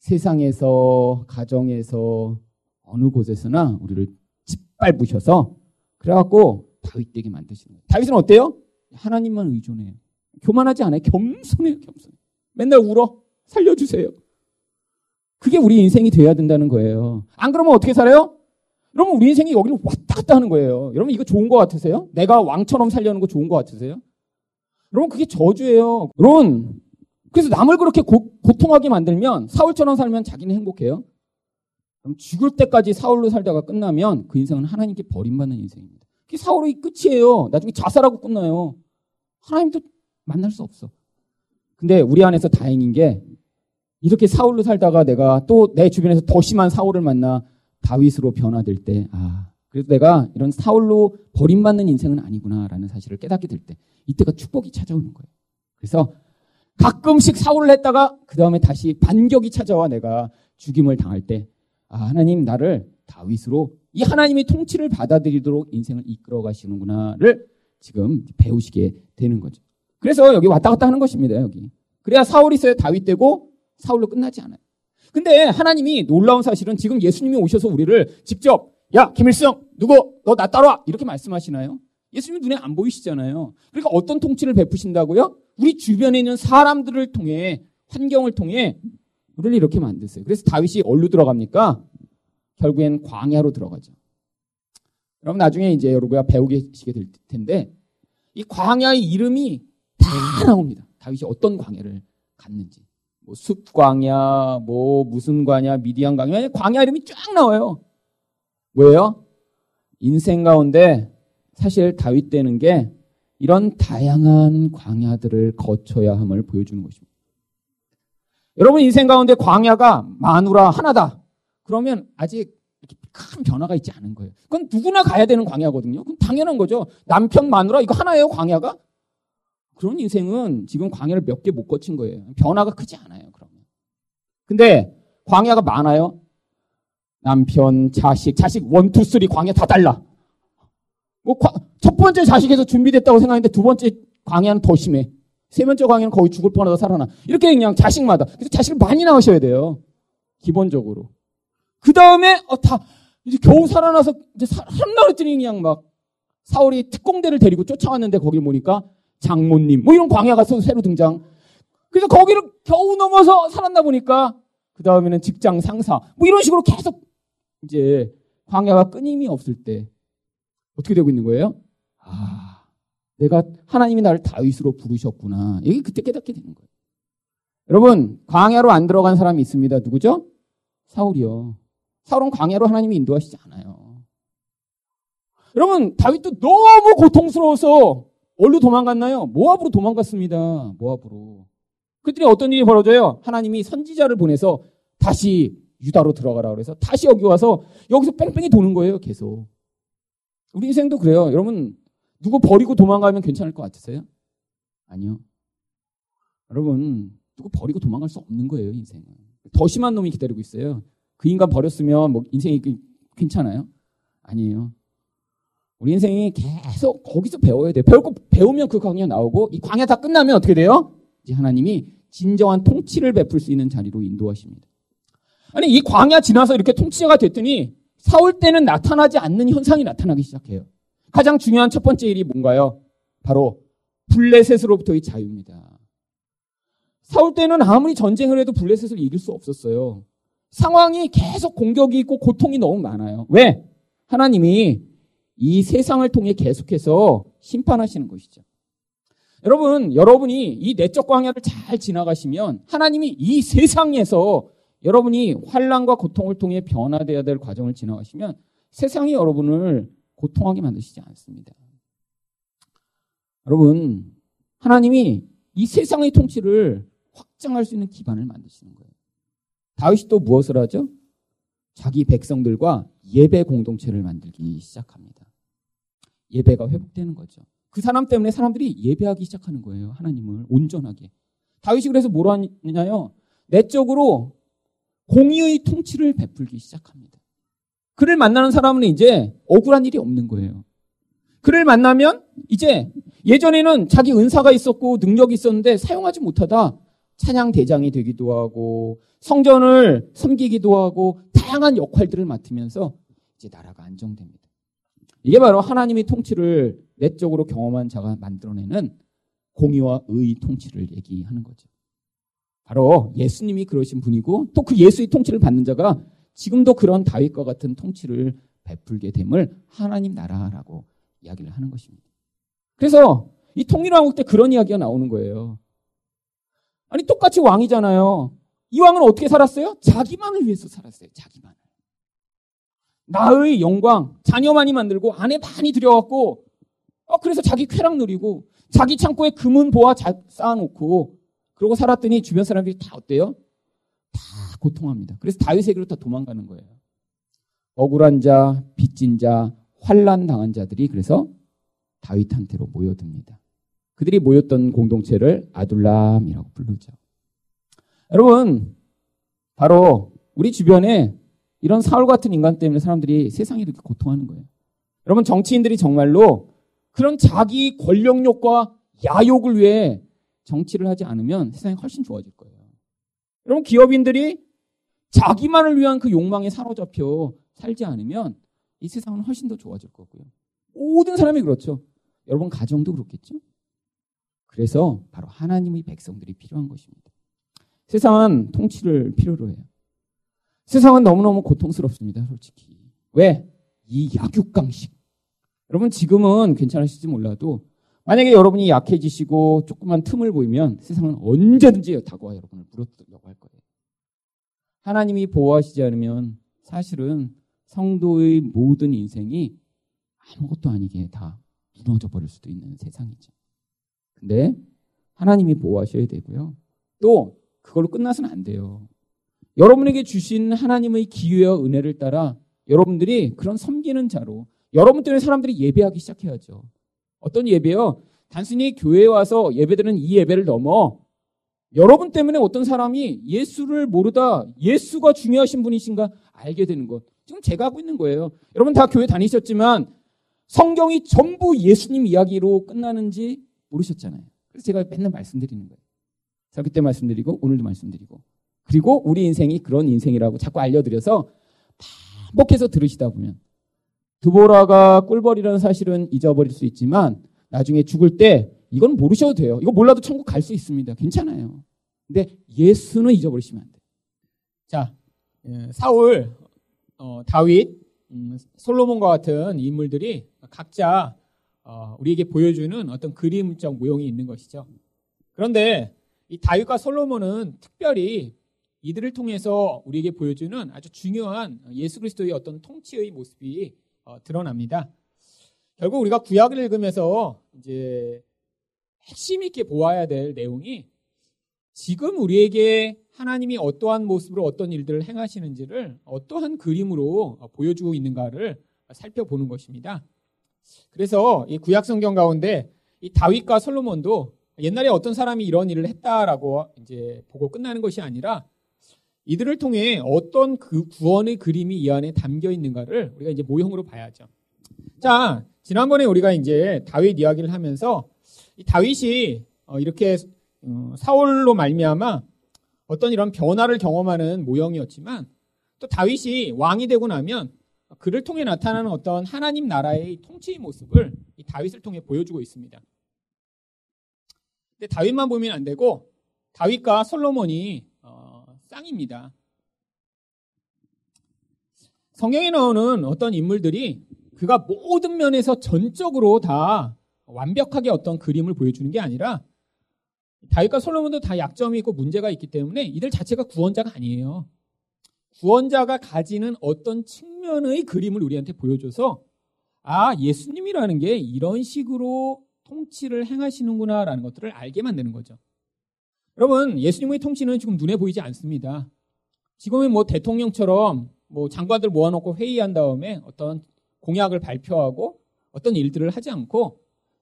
세상에서 가정에서 어느 곳에서나 우리를 짓밟으셔서 그래갖고 다윗 되게 만드시는 거예요. 다윗은 어때요? 하나님만 의존해요. 교만하지 않아요. 겸손해요. 겸손. 맨날 울어. 살려주세요. 그게 우리 인생이 돼야 된다는 거예요. 안 그러면 어떻게 살아요? 여러분 우리 인생이 여기를 왔다 갔다 하는 거예요. 여러분 이거 좋은 거 같으세요? 내가 왕처럼 살려는 거 좋은 거 같으세요? 여러분 그게 저주예요. 여러분 그래서 남을 그렇게 고, 통하게 만들면 사울처럼 살면 자기는 행복해요. 그럼 죽을 때까지 사울로 살다가 끝나면 그 인생은 하나님께 버림받는 인생입니다. 그게 사울의 끝이에요. 나중에 자살하고 끝나요. 하나님도 만날 수 없어. 근데 우리 안에서 다행인 게 이렇게 사울로 살다가 내가 또 내 주변에서 더 심한 사울을 만나 다윗으로 변화될 때, 아, 그래서 내가 이런 사울로 버림받는 인생은 아니구나라는 사실을 깨닫게 될 때, 이때가 축복이 찾아오는 거예요. 그래서 가끔씩 사울을 했다가 그 다음에 다시 반격이 찾아와 내가 죽임을 당할 때, 아, 하나님 나를 다윗으로 이 하나님의 통치를 받아들이도록 인생을 이끌어 가시는구나를 지금 배우시게 되는 거죠. 그래서 여기 왔다 갔다 하는 것입니다, 여기. 그래야 사울이 있어야 다윗 되고 사울로 끝나지 않아요. 근데 하나님이 놀라운 사실은 지금 예수님이 오셔서 우리를 직접 야 김일성 누구 너 나 따라와 이렇게 말씀하시나요? 예수님 눈에 안 보이시잖아요. 그러니까 어떤 통치를 베푸신다고요? 우리 주변에 있는 사람들을 통해 환경을 통해 우리를 이렇게 만드세요. 그래서 다윗이 어디로 들어갑니까? 결국엔 광야로 들어가죠. 여러분 나중에 이제 여러분가 배우게 시게 될 텐데 이 광야의 이름이 다 나옵니다. 다윗이 어떤 광야를 갔는지. 뭐 숲광야, 뭐 무슨 광야, 미디안 광야, 광야 이름이 쫙 나와요. 왜요? 인생 가운데 사실 다윗 되는 게 이런 다양한 광야들을 거쳐야 함을 보여주는 것입니다. 여러분 인생 가운데 광야가 마누라 하나다. 그러면 아직 큰 변화가 있지 않은 거예요. 그건 누구나 가야 되는 광야거든요. 그건 당연한 거죠. 남편 마누라 이거 하나예요, 광야가? 그런 인생은 지금 광야를 몇 개 못 거친 거예요. 변화가 크지 않아요, 그러면. 근데 광야가 많아요. 남편, 자식, 자식 one, two, three 광야 다 달라. 뭐, 첫 번째 자식에서 준비됐다고 생각했는데 두 번째 광야는 더 심해. 세 번째 광야는 거의 죽을 뻔하다 살아나. 이렇게 그냥 자식마다. 그래서 자식을 많이 낳으셔야 돼요. 기본적으로. 그 다음에, 어, 다, 이제 겨우 살아나서 이제 살았나 그랬더니 그냥 막 사울이 특공대를 데리고 쫓아왔는데 거기 보니까 장모님, 뭐 이런 광야가 새로 등장. 그래서 거기를 겨우 넘어서 살았나 보니까 그 다음에는 직장 상사, 뭐 이런 식으로 계속 이제 광야가 끊임이 없을 때 어떻게 되고 있는 거예요? 아, 내가 하나님이 나를 다윗으로 부르셨구나. 이게 그때 깨닫게 되는 거예요. 여러분, 광야로 안 들어간 사람이 있습니다. 누구죠? 사울이요. 사울은 광야로 하나님이 인도하시지 않아요. 여러분, 다윗도 너무 고통스러워서 어디로 도망갔나요? 모압으로 도망갔습니다. 모압으로. 그랬더니 어떤 일이 벌어져요? 하나님이 선지자를 보내서 다시 유다로 들어가라 그래서 다시 여기 와서 여기서 뺑뺑이 도는 거예요, 계속. 우리 인생도 그래요. 여러분, 누구 버리고 도망가면 괜찮을 것 같으세요? 아니요. 여러분, 누구 버리고 도망갈 수 없는 거예요, 인생은. 더 심한 놈이 기다리고 있어요. 그 인간 버렸으면 뭐 인생이 괜찮아요? 아니에요. 우리 인생이 계속 거기서 배워야 돼요. 배우고 배우면 그 광야 나오고 이 광야 다 끝나면 어떻게 돼요? 이제 하나님이 진정한 통치를 베풀 수 있는 자리로 인도하십니다. 아니 이 광야 지나서 이렇게 통치자가 됐더니 사울 때는 나타나지 않는 현상이 나타나기 시작해요. 가장 중요한 첫 번째 일이 뭔가요? 바로 블레셋으로부터의 자유입니다. 사울 때는 아무리 전쟁을 해도 블레셋을 이길 수 없었어요. 상황이 계속 공격이 있고 고통이 너무 많아요. 왜? 하나님이 이 세상을 통해 계속해서 심판하시는 것이죠. 여러분, 여러분이 이 내적 광야를 잘 지나가시면 하나님이 이 세상에서 여러분이 환란과 고통을 통해 변화되어야 될 과정을 지나가시면 세상이 여러분을 고통하게 만드시지 않습니다. 여러분, 하나님이 이 세상의 통치를 확장할 수 있는 기반을 만드시는 거예요. 다윗이 또 무엇을 하죠? 자기 백성들과 예배 공동체를 만들기 시작합니다. 예배가 회복되는 거죠. 그 사람 때문에 사람들이 예배하기 시작하는 거예요. 하나님을 온전하게. 다윗이 그래서 뭐로 하냐요? 내적으로 공의의 통치를 베풀기 시작합니다. 그를 만나는 사람은 이제 억울한 일이 없는 거예요. 그를 만나면 이제 예전에는 자기 은사가 있었고 능력이 있었는데 사용하지 못하다 찬양 대장이 되기도 하고 성전을 섬기기도 하고 다양한 역할들을 맡으면서 이제 나라가 안정됩니다. 이게 바로 하나님의 통치를 내적으로 경험한 자가 만들어내는 공의와 의의 통치를 얘기하는 거죠. 바로 예수님이 그러신 분이고 또 그 예수의 통치를 받는 자가 지금도 그런 다윗과 같은 통치를 베풀게 됨을 하나님 나라라고 이야기를 하는 것입니다. 그래서 이 통일왕국 때 그런 이야기가 나오는 거예요. 아니 똑같이 왕이잖아요. 이 왕은 어떻게 살았어요? 자기만을 위해서 살았어요. 자기만을. 나의 영광, 자녀 많이 만들고 아내 많이 들여갖고 어, 그래서 자기 쾌락 누리고 자기 창고에 금은 보아 쌓아놓고 그러고 살았더니 주변 사람들이 다 어때요? 다 고통합니다. 그래서 다윗에게로 다 도망가는 거예요. 억울한 자, 빚진 자, 환란 당한 자들이 그래서 다윗한테로 모여듭니다. 그들이 모였던 공동체를 아둘람이라고 부르죠. 여러분, 바로 우리 주변에 이런 사울 같은 인간 때문에 사람들이 세상이 이렇게 고통하는 거예요. 여러분, 정치인들이 정말로 그런 자기 권력욕과 야욕을 위해 정치를 하지 않으면 세상이 훨씬 좋아질 거예요. 여러분, 기업인들이 자기만을 위한 그 욕망에 사로잡혀 살지 않으면 이 세상은 훨씬 더 좋아질 거고요. 모든 사람이 그렇죠. 여러분, 가정도 그렇겠죠? 그래서 바로 하나님의 백성들이 필요한 것입니다. 세상은 통치를 필요로 해요. 세상은 너무너무 고통스럽습니다, 솔직히. 왜? 이 약육강식. 여러분, 지금은 괜찮으실지 몰라도 만약에 여러분이 약해지시고 조금만 틈을 보이면 세상은 언제든지 다가와 여러분을 물어뜯으려고 할 거예요. 하나님이 보호하시지 않으면 사실은 성도의 모든 인생이 아무것도 아니게 다 무너져 버릴 수도 있는 세상이죠. 근데 하나님이 보호하셔야 되고요. 또 그걸로 끝나서는 안 돼요. 여러분에게 주신 하나님의 기회와 은혜를 따라 여러분들이 그런 섬기는 자로 여러분 때문에 사람들이 예배하기 시작해야죠. 어떤 예배요? 단순히 교회에 와서 예배드는 이 예배를 넘어 여러분 때문에 어떤 사람이 예수를 모르다 예수가 중요하신 분이신가 알게 되는 것. 지금 제가 하고 있는 거예요. 여러분 다 교회 다니셨지만 성경이 전부 예수님 이야기로 끝나는지 모르셨잖아요. 그래서 제가 맨날 말씀드리는 거예요. 자, 그때 말씀드리고 오늘도 말씀드리고 그리고 우리 인생이 그런 인생이라고 자꾸 알려드려서 반복해서 들으시다 보면 두보라가 꿀벌이라는 사실은 잊어버릴 수 있지만 나중에 죽을 때 이건 모르셔도 돼요. 이거 몰라도 천국 갈 수 있습니다. 괜찮아요. 근데 예수는 잊어버리시면 안 돼요. 자, 예, 사울, 어, 다윗, 음, 솔로몬과 같은 인물들이 각자 어, 우리에게 보여주는 어떤 그림적 모형이 있는 것이죠. 그런데 이 다윗과 솔로몬은 특별히 이들을 통해서 우리에게 보여주는 아주 중요한 예수 그리스도의 어떤 통치의 모습이 어, 드러납니다. 결국 우리가 구약을 읽으면서 이제 핵심 있게 보아야 될 내용이 지금 우리에게 하나님이 어떠한 모습으로 어떤 일들을 행하시는지를 어떠한 그림으로 보여주고 있는가를 살펴보는 것입니다. 그래서 이 구약 성경 가운데 이 다윗과 솔로몬도 옛날에 어떤 사람이 이런 일을 했다라고 이제 보고 끝나는 것이 아니라 이들을 통해 어떤 그 구원의 그림이 이 안에 담겨 있는가를 우리가 이제 모형으로 봐야죠. 자, 지난번에 우리가 이제 다윗 이야기를 하면서 이 다윗이 어, 이렇게 어, 사울로 말미암아 어떤 이런 변화를 경험하는 모형이었지만 또 다윗이 왕이 되고 나면 그를 통해 나타나는 어떤 하나님 나라의 통치의 모습을 이 다윗을 통해 보여주고 있습니다. 근데 다윗만 보면 안 되고 다윗과 솔로몬이 쌍입니다. 성경에 나오는 어떤 인물들이 그가 모든 면에서 전적으로 다 완벽하게 어떤 그림을 보여주는 게 아니라 다윗과 솔로몬도 다 약점이 있고 문제가 있기 때문에 이들 자체가 구원자가 아니에요. 구원자가 가지는 어떤 측면의 그림을 우리한테 보여줘서 아 예수님이라는 게 이런 식으로 통치를 행하시는구나라는 것들을 알게 만드는 거죠. 여러분, 예수님의 통치는 지금 눈에 보이지 않습니다. 지금은 뭐 대통령처럼 뭐 장관들 모아놓고 회의한 다음에 어떤 공약을 발표하고 어떤 일들을 하지 않고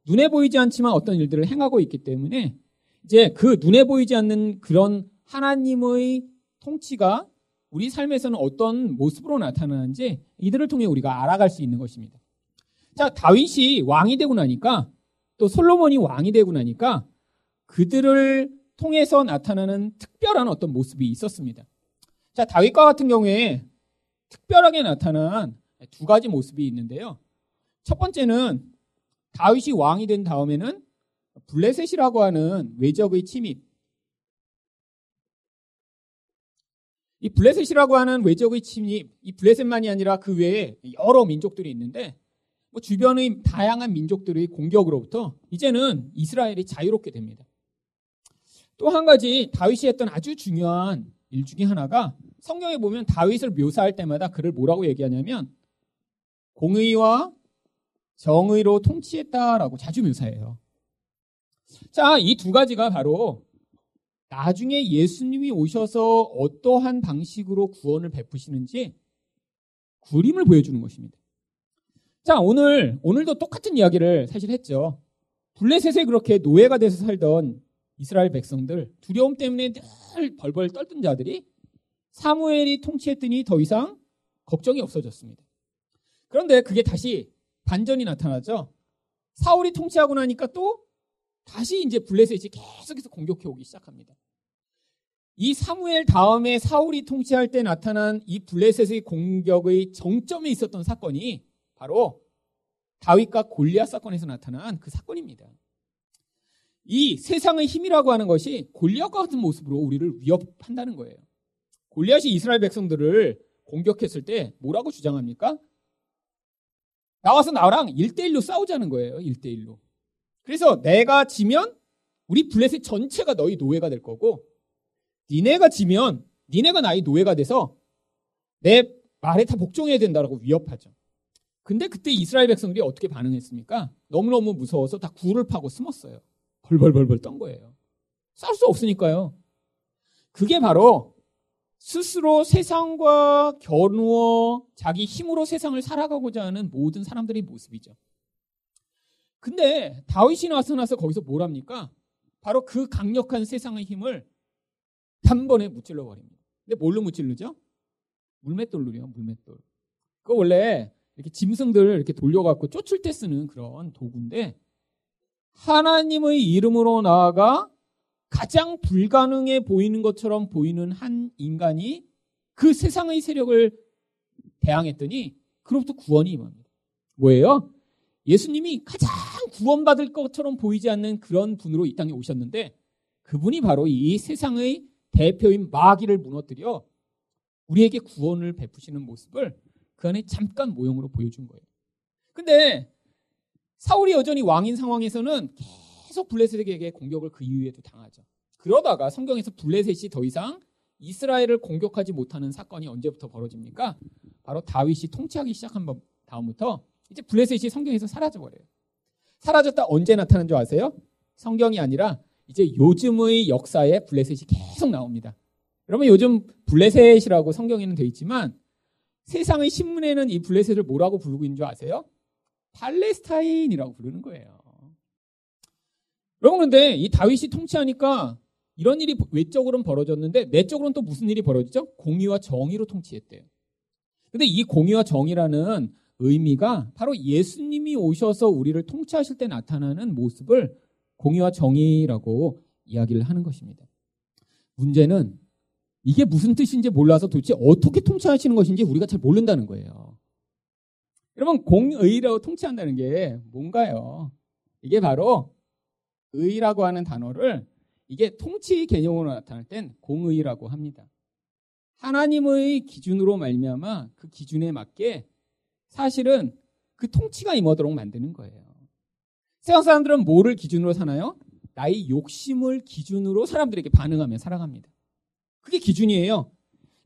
눈에 보이지 않지만 어떤 일들을 행하고 있기 때문에 이제 그 눈에 보이지 않는 그런 하나님의 통치가 우리 삶에서는 어떤 모습으로 나타나는지 이들을 통해 우리가 알아갈 수 있는 것입니다. 자, 다윗이 왕이 되고 나니까 또 솔로몬이 왕이 되고 나니까 그들을 통해서 나타나는 특별한 어떤 모습이 있었습니다. 자, 다윗과 같은 경우에 특별하게 나타난 두 가지 모습이 있는데요. 첫 번째는 다윗이 왕이 된 다음에는 블레셋이라고 하는 외적의 침입. 이 블레셋이라고 하는 외적의 침입, 이 블레셋만이 아니라 그 외에 여러 민족들이 있는데 뭐 주변의 다양한 민족들의 공격으로부터 이제는 이스라엘이 자유롭게 됩니다. 또 한 가지 다윗이 했던 아주 중요한 일 중에 하나가 성경에 보면 다윗을 묘사할 때마다 그를 뭐라고 얘기하냐면 공의와 정의로 통치했다라고 자주 묘사해요. 자, 이 두 가지가 바로 나중에 예수님이 오셔서 어떠한 방식으로 구원을 베푸시는지 그림을 보여주는 것입니다. 자, 오늘, 오늘도 똑같은 이야기를 사실 했죠. 블레셋에 그렇게 노예가 돼서 살던 이스라엘 백성들, 두려움 때문에 늘 벌벌 떨던 자들이 사무엘이 통치했더니 더 이상 걱정이 없어졌습니다. 그런데 그게 다시 반전이 나타나죠. 사울이 통치하고 나니까 또 다시 이제 블레셋이 계속해서 공격해 오기 시작합니다. 이 사무엘 다음에 사울이 통치할 때 나타난 이 블레셋의 공격의 정점에 있었던 사건이 바로 다윗과 골리앗 사건에서 나타난 그 사건입니다. 이 세상의 힘이라고 하는 것이 골리앗과 같은 모습으로 우리를 위협한다는 거예요. 골리앗이 이스라엘 백성들을 공격했을 때 뭐라고 주장합니까? 나와서 나랑 1대1로 싸우자는 거예요. 1대1로. 그래서 내가 지면 우리 블레셋 전체가 너희 노예가 될 거고 니네가 지면 니네가 나의 노예가 돼서 내 말에 다 복종해야 된다라고 위협하죠. 근데 그때 이스라엘 백성들이 어떻게 반응했습니까? 너무너무 무서워서 다 굴을 파고 숨었어요. 벌벌벌벌 떤 거예요. 싸울 수 없으니까요. 그게 바로 스스로 세상과 겨누어 자기 힘으로 세상을 살아가고자 하는 모든 사람들의 모습이죠. 근데 다윗이 나서 나서 거기서 뭘 합니까? 바로 그 강력한 세상의 힘을 단번에 무찔러 버립니다. 근데 뭘로 무찔르죠? 물맷돌로요, 물맷돌. 그 원래 이렇게 짐승들 이렇게 돌려갖고 쫓을 때 쓰는 그런 도구인데 하나님의 이름으로 나아가 가장 불가능해 보이는 것처럼 보이는 한 인간이 그 세상의 세력을 대항했더니 그로부터 구원이 임합니다. 뭐예요? 예수님이 가장 구원받을 것처럼 보이지 않는 그런 분으로 이 땅에 오셨는데 그분이 바로 이 세상의 대표인 마귀를 무너뜨려 우리에게 구원을 베푸시는 모습을 그 안에 잠깐 모형으로 보여준 거예요. 근데 사울이 여전히 왕인 상황에서는 계속 블레셋에게 공격을 그 이후에도 당하죠. 그러다가 성경에서 블레셋이 더 이상 이스라엘을 공격하지 못하는 사건이 언제부터 벌어집니까? 바로 다윗이 통치하기 시작한 다음부터 이제 블레셋이 성경에서 사라져 버려요. 사라졌다 언제 나타난 줄 아세요? 성경이 아니라 이제 요즘의 역사에 블레셋이 계속 나옵니다. 여러분 요즘 블레셋이라고 성경에는 되어 있지만 세상의 신문에는 이 블레셋을 뭐라고 부르고 있는 줄 아세요? 팔레스타인이라고 부르는 거예요. 여러분 그런데 이 다윗이 통치하니까 이런 일이 외적으로는 벌어졌는데 내적으로는 또 무슨 일이 벌어지죠? 공의와 정의로 통치했대요. 근데 이 공의와 정의라는 의미가 바로 예수님이 오셔서 우리를 통치하실 때 나타나는 모습을 공의와 정의라고 이야기를 하는 것입니다. 문제는 이게 무슨 뜻인지 몰라서 도대체 어떻게 통치하시는 것인지 우리가 잘 모른다는 거예요. 여러분, 공의라고 통치한다는 게 뭔가요? 이게 바로 의라고 하는 단어를 이게 통치 개념으로 나타날 땐 공의라고 합니다. 하나님의 기준으로 말미암아 그 기준에 맞게 사실은 그 통치가 임하도록 만드는 거예요. 세상 사람들은 뭐를 기준으로 사나요? 나의 욕심을 기준으로 사람들에게 반응하며 살아갑니다. 그게 기준이에요.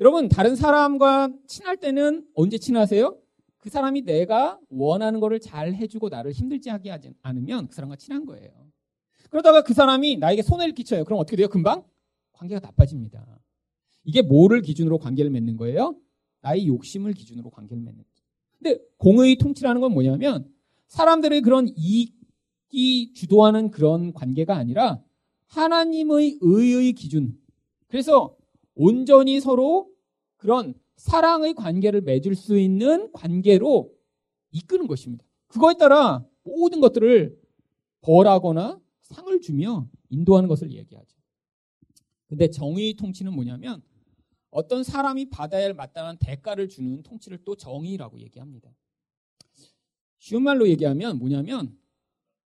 여러분, 다른 사람과 친할 때는 언제 친하세요? 그 사람이 내가 원하는 것을 잘 해주고 나를 힘들지 하게 하지 않으면 그 사람과 친한 거예요. 그러다가 그 사람이 나에게 손해를 끼쳐요. 그럼 어떻게 돼요? 금방? 관계가 나빠집니다. 이게 뭐를 기준으로 관계를 맺는 거예요? 나의 욕심을 기준으로 관계를 맺는 거죠. 근데 공의 통치라는 건 뭐냐면 사람들의 그런 이익이 주도하는 그런 관계가 아니라 하나님의 의의 기준, 그래서 온전히 서로 그런 사랑의 관계를 맺을 수 있는 관계로 이끄는 것입니다. 그거에 따라 모든 것들을 벌하거나 상을 주며 인도하는 것을 얘기하죠. 근데 정의 통치는 뭐냐면 어떤 사람이 받아야 할 마땅한 대가를 주는 통치를 또 정의라고 얘기합니다. 쉬운 말로 얘기하면 뭐냐면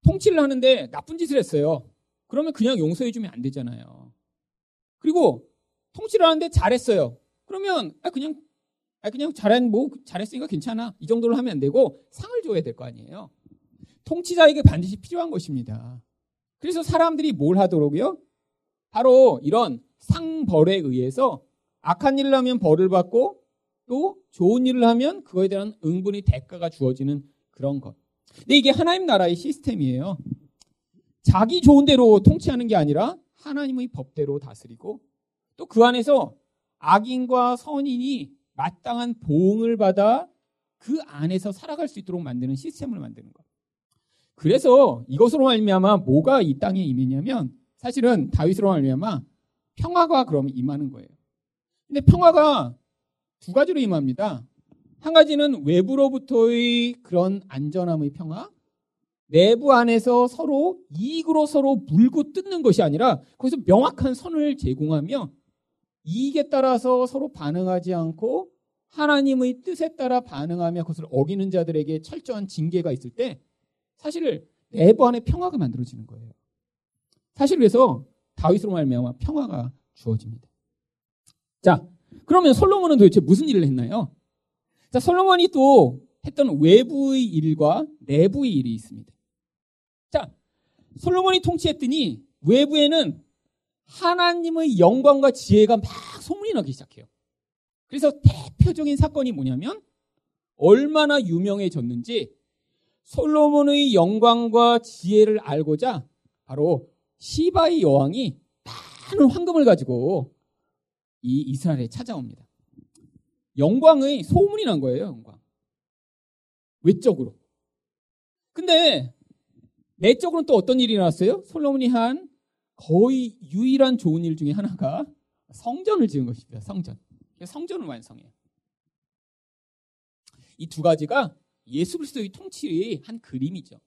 통치를 하는데 나쁜 짓을 했어요. 그러면 그냥 용서해주면 안 되잖아요. 그리고 통치를 하는데 잘했어요. 그러면 아 그냥 아 그냥 잘한 뭐 잘했으니까 괜찮아 이 정도로 하면 안 되고 상을 줘야 될 거 아니에요. 통치자에게 반드시 필요한 것입니다. 그래서 사람들이 뭘 하도록요? 바로 이런 상벌에 의해서 악한 일을 하면 벌을 받고 또 좋은 일을 하면 그거에 대한 응분이 대가가 주어지는 그런 것. 근데 이게 하나님 나라의 시스템이에요. 자기 좋은 대로 통치하는 게 아니라 하나님의 법대로 다스리고 또 그 안에서 악인과 선인이 마땅한 보응을 받아 그 안에서 살아갈 수 있도록 만드는 시스템을 만드는 것. 그래서 이것으로 말미암아 뭐가 이 땅에 임했냐면 사실은 다윗으로 말미암아 평화가 그러면 임하는 거예요. 근데 평화가 두 가지로 임합니다. 한 가지는 외부로부터의 그런 안전함의 평화, 내부 안에서 서로 이익으로 서로 물고 뜯는 것이 아니라 거기서 명확한 선을 제공하며 이익에 따라서 서로 반응하지 않고 하나님의 뜻에 따라 반응하며 그것을 어기는 자들에게 철저한 징계가 있을 때 사실 내부 안에 평화가 만들어지는 거예요. 사실 그래서 다윗으로 말미암아 평화가 주어집니다. 자, 그러면 솔로몬은 도대체 무슨 일을 했나요? 자, 솔로몬이 또 했던 외부의 일과 내부의 일이 있습니다. 자, 솔로몬이 통치했더니 외부에는 하나님의 영광과 지혜가 막 소문이 나기 시작해요. 그래서 대표적인 사건이 뭐냐면 얼마나 유명해졌는지 솔로몬의 영광과 지혜를 알고자 바로 시바의 여왕이 많은 황금을 가지고 이 이스라엘에 찾아옵니다. 영광의 소문이 난 거예요, 영광. 외적으로. 근데 내적으로는 또 어떤 일이 일어났어요? 솔로몬이 한 거의 유일한 좋은 일 중에 하나가 성전을 지은 것입니다. 성전. 성전을 완성해요. 이 두 가지가 예수 그리스도의 통치의 한 그림이죠.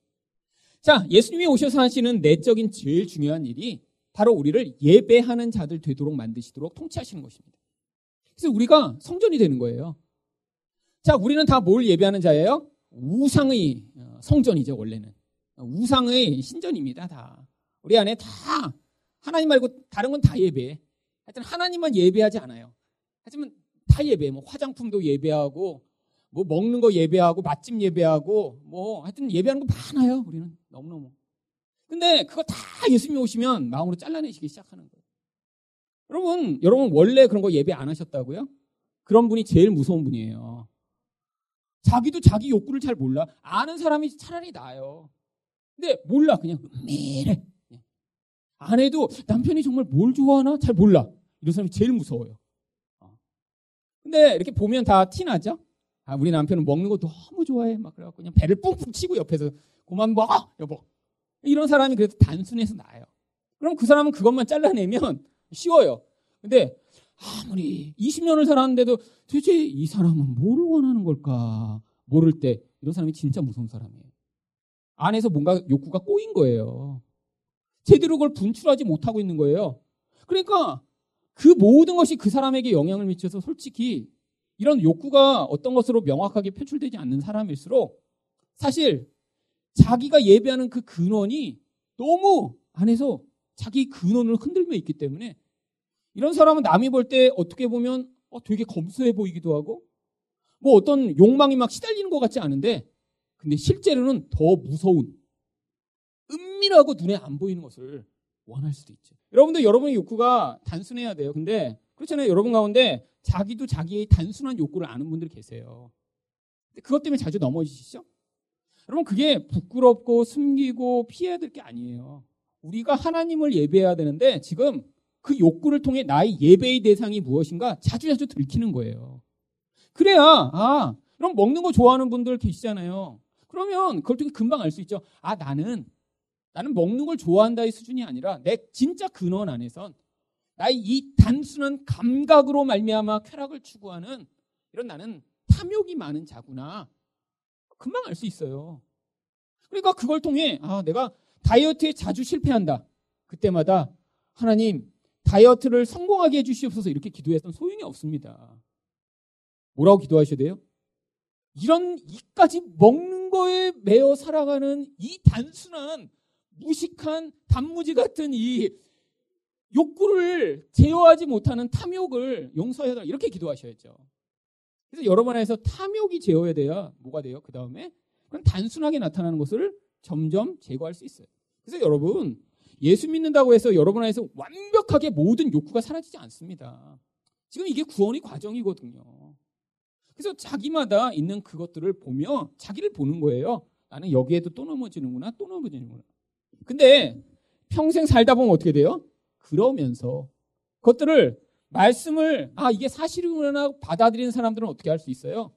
자, 예수님이 오셔서 하시는 내적인 제일 중요한 일이 바로 우리를 예배하는 자들 되도록 만드시도록 통치하시는 것입니다. 그래서 우리가 성전이 되는 거예요. 자, 우리는 다 뭘 예배하는 자예요? 우상의 어, 성전이죠, 원래는. 우상의 신전입니다, 다. 우리 안에 다 하나님 말고 다른 건 다 예배. 하여튼 하나님만 예배하지 않아요. 하지만 다 예배. 뭐 화장품도 예배하고 뭐 먹는 거 예배하고 맛집 예배하고 뭐 하여튼 예배하는 거 많아요. 우리는 너무너무. 근데 그거 다 예수님이 오시면 마음으로 잘라내시기 시작하는 거예요. 여러분, 여러분 원래 그런 거 예배 안 하셨다고요? 그런 분이 제일 무서운 분이에요. 자기도 자기 욕구를 잘 몰라. 아는 사람이 차라리 나아요. 근데 몰라. 그냥 매일해. 아내도 남편이 정말 뭘 좋아하나 잘 몰라. 이런 사람이 제일 무서워요. 어. 근데 이렇게 보면 다 티나죠? 아, 우리 남편은 먹는 거 너무 좋아해. 막 그래갖고 그냥 배를 뿡뿡 치고 옆에서 그만 먹어, 여보. 이런 사람이 그래도 단순해서 나아요. 그럼 그 사람은 그것만 잘라내면 쉬워요. 근데 아무리 20년을 살았는데도 도대체 이 사람은 뭘 원하는 걸까 모를 때 이런 사람이 진짜 무서운 사람이에요. 안에서 뭔가 욕구가 꼬인 거예요. 제대로 그걸 분출하지 못하고 있는 거예요. 그러니까 그 모든 것이 그 사람에게 영향을 미쳐서 솔직히 이런 욕구가 어떤 것으로 명확하게 표출되지 않는 사람일수록 사실 자기가 예배하는 그 근원이 너무 안에서 자기 근원을 흔들며 있기 때문에 이런 사람은 남이 볼 때 어떻게 보면 어, 되게 검소해 보이기도 하고 뭐 어떤 욕망이 막 시달리는 것 같지 않은데 근데 실제로는 더 무서운 은밀하고 눈에 안 보이는 것을 원할 수도 있죠. 여러분들 여러분의 욕구가 단순해야 돼요. 근데 그렇잖아요. 여러분 가운데 자기도 자기의 단순한 욕구를 아는 분들 계세요. 그것 때문에 자주 넘어지시죠? 여러분 그게 부끄럽고 숨기고 피해야 될 게 아니에요. 우리가 하나님을 예배해야 되는데 지금 그 욕구를 통해 나의 예배의 대상이 무엇인가 자주자주 들키는 거예요. 그래야 아 그럼 먹는 거 좋아하는 분들 계시잖아요. 그러면 그걸 통해 금방 알 수 있죠. 아 나는 나는 먹는 걸 좋아한다의 수준이 아니라 내 진짜 근원 안에선 나의 이 단순한 감각으로 말미암아 쾌락을 추구하는 이런 나는 탐욕이 많은 자구나. 금방 알 수 있어요. 그러니까 그걸 통해 아 내가 다이어트에 자주 실패한다. 그때마다 하나님 다이어트를 성공하게 해주시옵소서 이렇게 기도했던 소용이 없습니다. 뭐라고 기도하셔야 돼요? 이런 이까지 먹는 거에 매여 살아가는 이 단순한 무식한 단무지 같은 이 욕구를 제어하지 못하는 탐욕을 용서해달라 이렇게 기도하셔야죠. 그래서 여러분 안에서 탐욕이 제어야 돼야 뭐가 돼요? 그 다음에 그럼 단순하게 나타나는 것을 점점 제거할 수 있어요. 그래서 여러분 예수 믿는다고 해서 여러분 안에서 완벽하게 모든 욕구가 사라지지 않습니다. 지금 이게 구원의 과정이거든요. 그래서 자기마다 있는 그것들을 보며 자기를 보는 거예요. 나는 여기에도 또 넘어지는구나, 또 넘어지는구나. 근데 평생 살다 보면 어떻게 돼요? 그러면서 그것들을 말씀을 아 이게 사실이구나 받아들이는 사람들은 어떻게 할 수 있어요?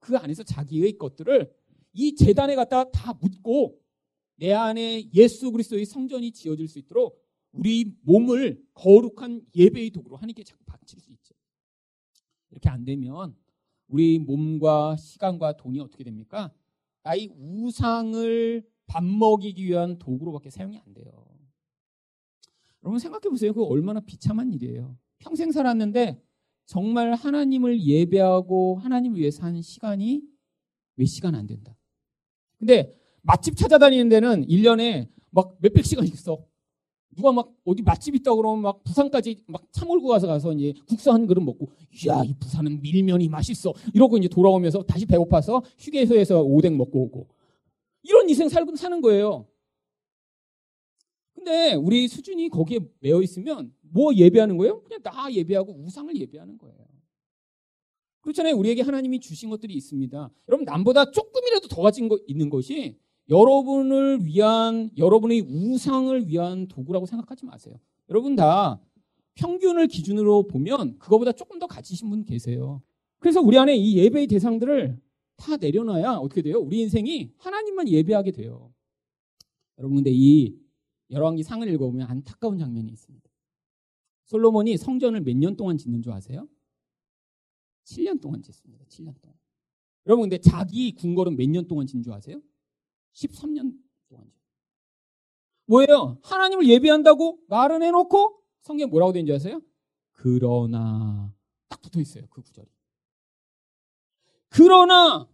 그 안에서 자기의 것들을 이 재단에 갖다 다 묻고 내 안에 예수 그리스도의 성전이 지어질 수 있도록 우리 몸을 거룩한 예배의 도구로 하나님께 자꾸 바칠 수 있죠. 이렇게 안 되면 우리 몸과 시간과 돈이 어떻게 됩니까? 나의 우상을 밥 먹이기 위한 도구로밖에 사용이 안 돼요. 여러분 생각해 보세요. 그거 얼마나 비참한 일이에요. 평생 살았는데 정말 하나님을 예배하고 하나님을 위해 산 시간이 몇 시간 안 된다. 근데 맛집 찾아다니는 데는 1년에 막 몇백 시간씩 써. 누가 막 어디 맛집 있다 그러면 막 부산까지 막 차 몰고 가서 가서 이제 국수 한 그릇 먹고 이야 이 부산은 밀면이 맛있어 이러고 이제 돌아오면서 다시 배고파서 휴게소에서 오뎅 먹고 오고 이런 인생 살고 사는 거예요. 근데 우리 수준이 거기에 매여 있으면 뭐 예배하는 거예요? 그냥 나 예배하고 우상을 예배하는 거예요. 그렇잖아요. 우리에게 하나님이 주신 것들이 있습니다. 여러분 남보다 조금이라도 더 가진 거 있는 것이 여러분을 위한 여러분의 우상을 위한 도구라고 생각하지 마세요. 여러분 다 평균을 기준으로 보면 그거보다 조금 더 가지신 분 계세요. 그래서 우리 안에 이 예배의 대상들을 다 내려놔야 어떻게 돼요? 우리 인생이 하나님만 예배하게 돼요. 여러분 근데 이 열왕기 상을 읽어보면 안타까운 장면이 있습니다. 솔로몬이 성전을 몇 년 동안 짓는 줄 아세요? 7년 동안 짓습니다. 7년 동안. 여러분 근데 자기 궁궐은 몇 년 동안 짓는 줄 아세요? 13년 동안. 뭐예요? 하나님을 예배한다고 말은 해놓고 성경에 뭐라고 되는지 아세요? 그러나 딱 붙어 있어요. 그 구절이. 그러나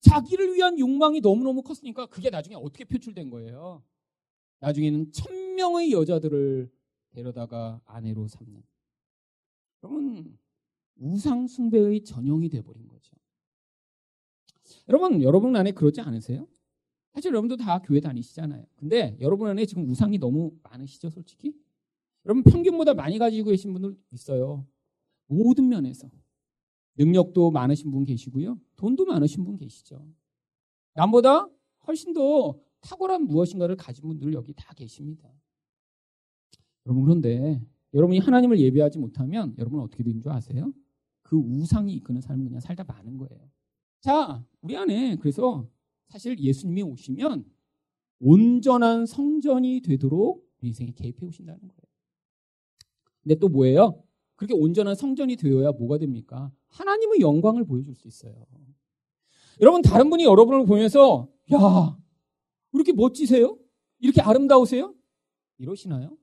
자기를 위한 욕망이 너무너무 컸으니까 그게 나중에 어떻게 표출된 거예요? 나중에는 천 명의 여자들을 데려다가 아내로 삼는. 여러분 우상 숭배의 전형이 돼버린 거죠. 여러분 여러분 안에 그러지 않으세요? 사실 여러분도 다 교회 다니시잖아요. 근데 여러분 안에 지금 우상이 너무 많으시죠, 솔직히? 여러분 평균보다 많이 가지고 계신 분들 있어요. 모든 면에서. 능력도 많으신 분 계시고요. 돈도 많으신 분 계시죠. 남보다 훨씬 더 탁월한 무엇인가를 가진 분들 여기 다 계십니다. 여러분 그런데 여러분이 하나님을 예배하지 못하면 여러분은 어떻게 되는 줄 아세요? 그 우상이 이끄는 삶을 그냥 살다 마는 거예요. 자, 우리 안에 그래서 사실 예수님이 오시면 온전한 성전이 되도록 인생에 개입해 오신다는 거예요. 근데 또 뭐예요? 그렇게 온전한 성전이 되어야 뭐가 됩니까? 하나님의 영광을 보여줄 수 있어요. 여러분 다른 분이 여러분을 보면서 야 이렇게 멋지세요? 이렇게 아름다우세요? 이러시나요?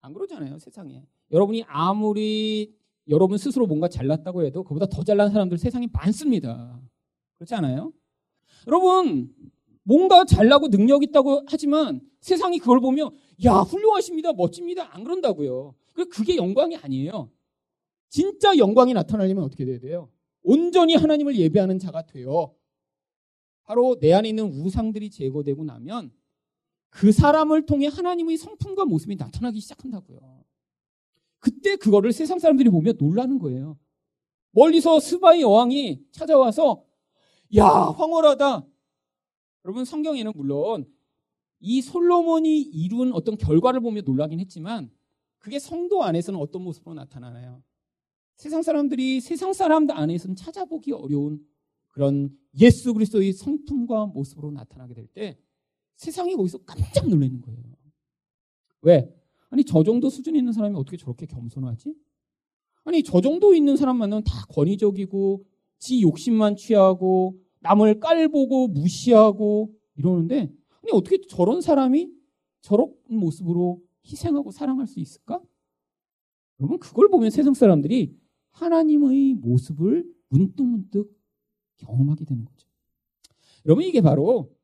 안 그러잖아요 세상에. 여러분이 아무리 여러분 스스로 뭔가 잘났다고 해도 그보다 더 잘난 사람들 세상에 많습니다. 그렇지 않아요? 여러분, 뭔가 잘나고 능력 있다고 하지만 세상이 그걸 보면 야, 훌륭하십니다. 멋집니다. 안 그런다고요. 그게 영광이 아니에요. 진짜 영광이 나타나려면 어떻게 돼야 돼요? 온전히 하나님을 예배하는 자가 되어 바로 내 안에 있는 우상들이 제거되고 나면 그 사람을 통해 하나님의 성품과 모습이 나타나기 시작한다고요. 그때 그거를 세상 사람들이 보면 놀라는 거예요. 멀리서 스바의 여왕이 찾아와서 야, 황홀하다. 여러분 성경에는 물론 이 솔로몬이 이룬 어떤 결과를 보며 놀라긴 했지만 그게 성도 안에서는 어떤 모습으로 나타나나요? 세상 사람들이 세상 사람들 안에서는 찾아보기 어려운 그런 예수 그리스도의 성품과 모습으로 나타나게 될 때 세상이 거기서 깜짝 놀라는 거예요. 왜? 아니 저 정도 수준 있는 사람이 어떻게 저렇게 겸손하지? 아니 저 정도 있는 사람만은 다 권위적이고 지 욕심만 취하고 남을 깔보고 무시하고 이러는데 아니 어떻게 저런 사람이 저런 모습으로 희생하고 사랑할 수 있을까? 여러분 그걸 보면 세상 사람들이 하나님의 모습을 문득문득 경험하게 되는 거죠. 여러분 이게 바로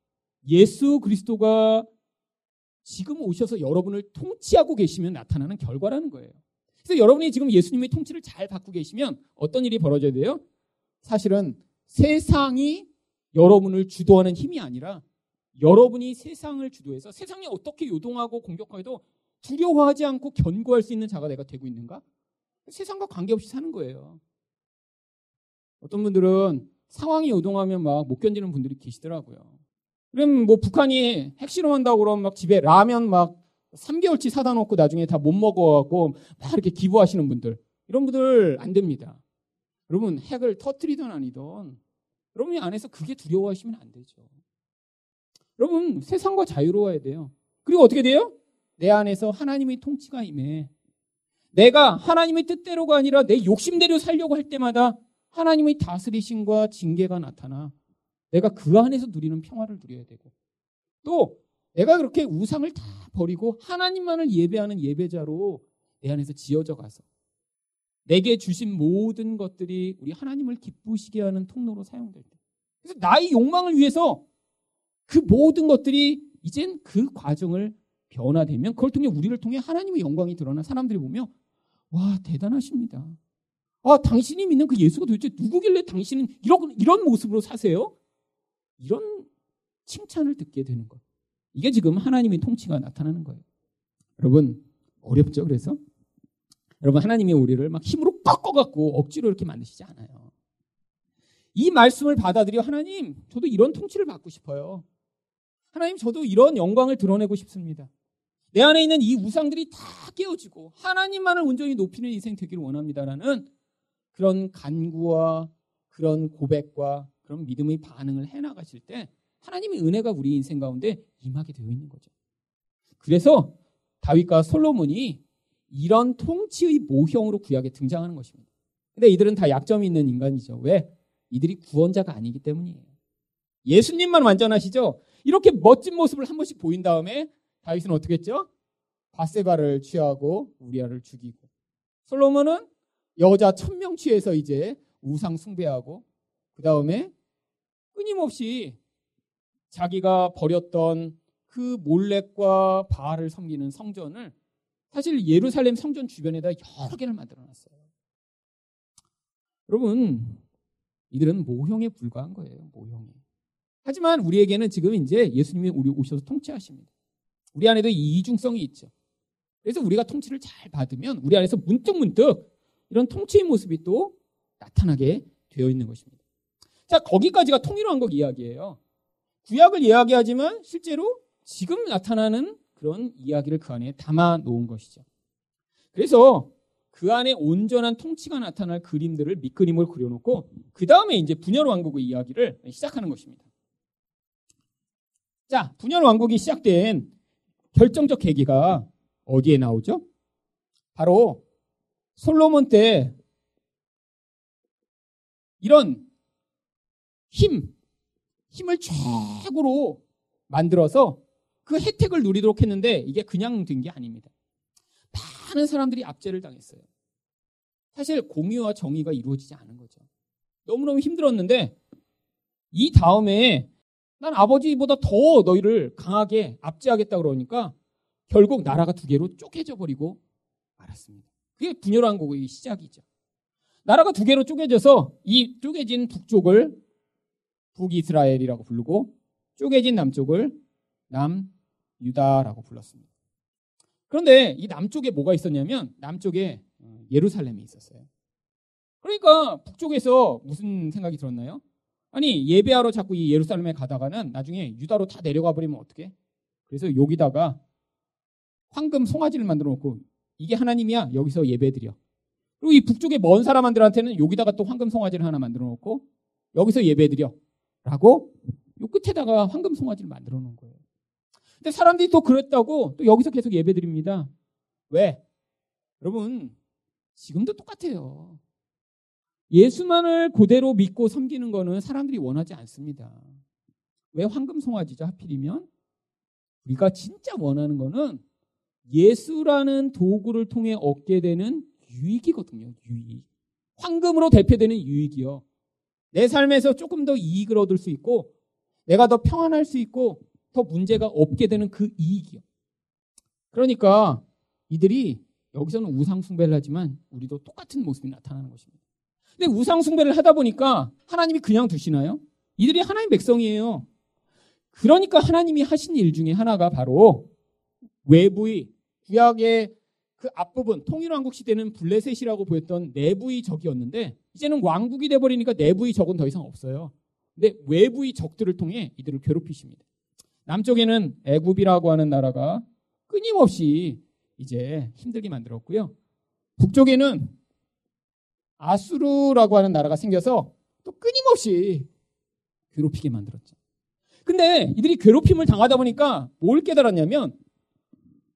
예수 그리스도가 지금 오셔서 여러분을 통치하고 계시면 나타나는 결과라는 거예요. 그래서 여러분이 지금 예수님의 통치를 잘 받고 계시면 어떤 일이 벌어져야 돼요? 사실은 세상이 여러분을 주도하는 힘이 아니라 여러분이 세상을 주도해서 세상이 어떻게 요동하고 공격하도 두려워하지 않고 견고할 수 있는 자가 내가 되고 있는가? 세상과 관계없이 사는 거예요. 어떤 분들은 상황이 요동하면 막 못 견디는 분들이 계시더라고요. 그럼 뭐 북한이 핵실험한다고 그러면 막 집에 라면 막 3개월치 사다 놓고 나중에 다 못 먹어갖고 막 이렇게 기부하시는 분들. 이런 분들 안 됩니다. 여러분 핵을 터트리든 아니든 여러분이 안에서 그게 두려워하시면 안 되죠. 여러분 세상과 자유로워야 돼요. 그리고 어떻게 돼요? 내 안에서 하나님의 통치가 임해. 내가 하나님의 뜻대로가 아니라 내 욕심대로 살려고 할 때마다 하나님의 다스리심과 징계가 나타나 내가 그 안에서 누리는 평화를 누려야 되고 또 내가 그렇게 우상을 다 버리고 하나님만을 예배하는 예배자로 내 안에서 지어져 가서 내게 주신 모든 것들이 우리 하나님을 기쁘시게 하는 통로로 사용될 때 그래서 나의 욕망을 위해서 그 모든 것들이 이젠 그 과정을 변화되면 그걸 통해 우리를 통해 하나님의 영광이 드러나 사람들이 보며 와 대단하십니다. 아 당신이 믿는 그 예수가 도대체 누구길래 당신은 이런 이런 모습으로 사세요? 이런 칭찬을 듣게 되는 것. 이게 지금 하나님의 통치가 나타나는 거예요. 여러분 어렵죠? 그래서 여러분 하나님이 우리를 막 힘으로 꺾어 갖고 억지로 이렇게 만드시지 않아요. 이 말씀을 받아들여 하나님 저도 이런 통치를 받고 싶어요. 하나님 저도 이런 영광을 드러내고 싶습니다. 내 안에 있는 이 우상들이 다 깨어지고 하나님만을 온전히 높이는 인생 되기를 원합니다라는 그런 간구와 그런 고백과 그런 믿음의 반응을 해나가실 때 하나님의 은혜가 우리 인생 가운데 임하게 되어 있는 거죠. 그래서 다윗과 솔로몬이 이런 통치의 모형으로 구약에 등장하는 것입니다. 근데 이들은 다 약점이 있는 인간이죠. 왜? 이들이 구원자가 아니기 때문이에요. 예수님만 완전하시죠? 이렇게 멋진 모습을 한 번씩 보인 다음에 다윗은 어떻게 했죠? 바세바를 취하고 우리아를 죽이고 솔로몬은 여자 천명 취해서 이제 우상 숭배하고 그 다음에 끊임없이 자기가 버렸던 그 몰렉과 바알을 섬기는 성전을 사실 예루살렘 성전 주변에다 여러 개를 만들어 놨어요. 여러분, 이들은 모형에 불과한 거예요. 모형에. 하지만 우리에게는 지금 이제 예수님이 우리 오셔서 통치하십니다. 우리 안에도 이 이중성이 있죠. 그래서 우리가 통치를 잘 받으면 우리 안에서 문득문득 이런 통치의 모습이 또 나타나게 되어 있는 것입니다. 자, 거기까지가 통일왕국 이야기예요. 구약을 이야기하지만 실제로 지금 나타나는 그런 이야기를 그 안에 담아 놓은 것이죠. 그래서 그 안에 온전한 통치가 나타날 그림들을 밑그림을 그려놓고 그 다음에 이제 분열 왕국의 이야기를 시작하는 것입니다. 자, 분열 왕국이 시작된 결정적 계기가 어디에 나오죠? 바로 솔로몬 때 이런 힘, 힘을 최고로 만들어서 그 혜택을 누리도록 했는데 이게 그냥 된 게 아닙니다. 많은 사람들이 압제를 당했어요. 사실 공유와 정의가 이루어지지 않은 거죠. 너무너무 힘들었는데 이 다음에 난 아버지보다 더 너희를 강하게 압제하겠다 그러니까 결국 나라가 두 개로 쪼개져 버리고 말았습니다. 그게 분열왕국의 시작이죠. 나라가 두 개로 쪼개져서 이 쪼개진 북쪽을 북이스라엘이라고 부르고 쪼개진 남쪽을 남유다라고 불렀습니다. 그런데 이 남쪽에 뭐가 있었냐면 남쪽에 어, 예루살렘이 있었어요. 그러니까 북쪽에서 무슨 생각이 들었나요? 아니 예배하러 자꾸 이 예루살렘에 가다가는 나중에 유다로 다 내려가 버리면 어떻게? 그래서 여기다가 황금 송아지를 만들어 놓고 이게 하나님이야 여기서 예배드려. 그리고 이 북쪽에 먼 사람들한테는 여기다가 또 황금 송아지를 하나 만들어 놓고 여기서 예배드려. 라고 요 끝에다가 황금 송아지를 만들어 놓은 거예요. 근데 사람들이 또 그랬다고 또 여기서 계속 예배 드립니다. 왜? 여러분, 지금도 똑같아요. 예수만을 그대로 믿고 섬기는 거는 사람들이 원하지 않습니다. 왜 황금 송아지죠? 하필이면 우리가 진짜 원하는 거는 예수라는 도구를 통해 얻게 되는 유익이거든요. 유익. 황금으로 대표되는 유익이요. 내 삶에서 조금 더 이익을 얻을 수 있고 내가 더 평안할 수 있고 더 문제가 없게 되는 그 이익이요. 그러니까 이들이 여기서는 우상숭배를 하지만 우리도 똑같은 모습이 나타나는 것입니다. 근데 우상 숭배를 하다 보니까 하나님이 그냥 두시나요? 이들이 하나님 백성이에요. 그러니까 하나님이 하신 일 중에 하나가 바로 외부의 구약의 그 앞부분 통일왕국 시대는 블레셋이라고 보였던 내부의 적이었는데 이제는 왕국이 돼버리니까 내부의 적은 더 이상 없어요. 근데 외부의 적들을 통해 이들을 괴롭히십니다. 남쪽에는 애굽이라고 하는 나라가 끊임없이 이제 힘들게 만들었고요. 북쪽에는 아수르라고 하는 나라가 생겨서 또 끊임없이 괴롭히게 만들었죠. 근데 이들이 괴롭힘을 당하다 보니까 뭘 깨달았냐면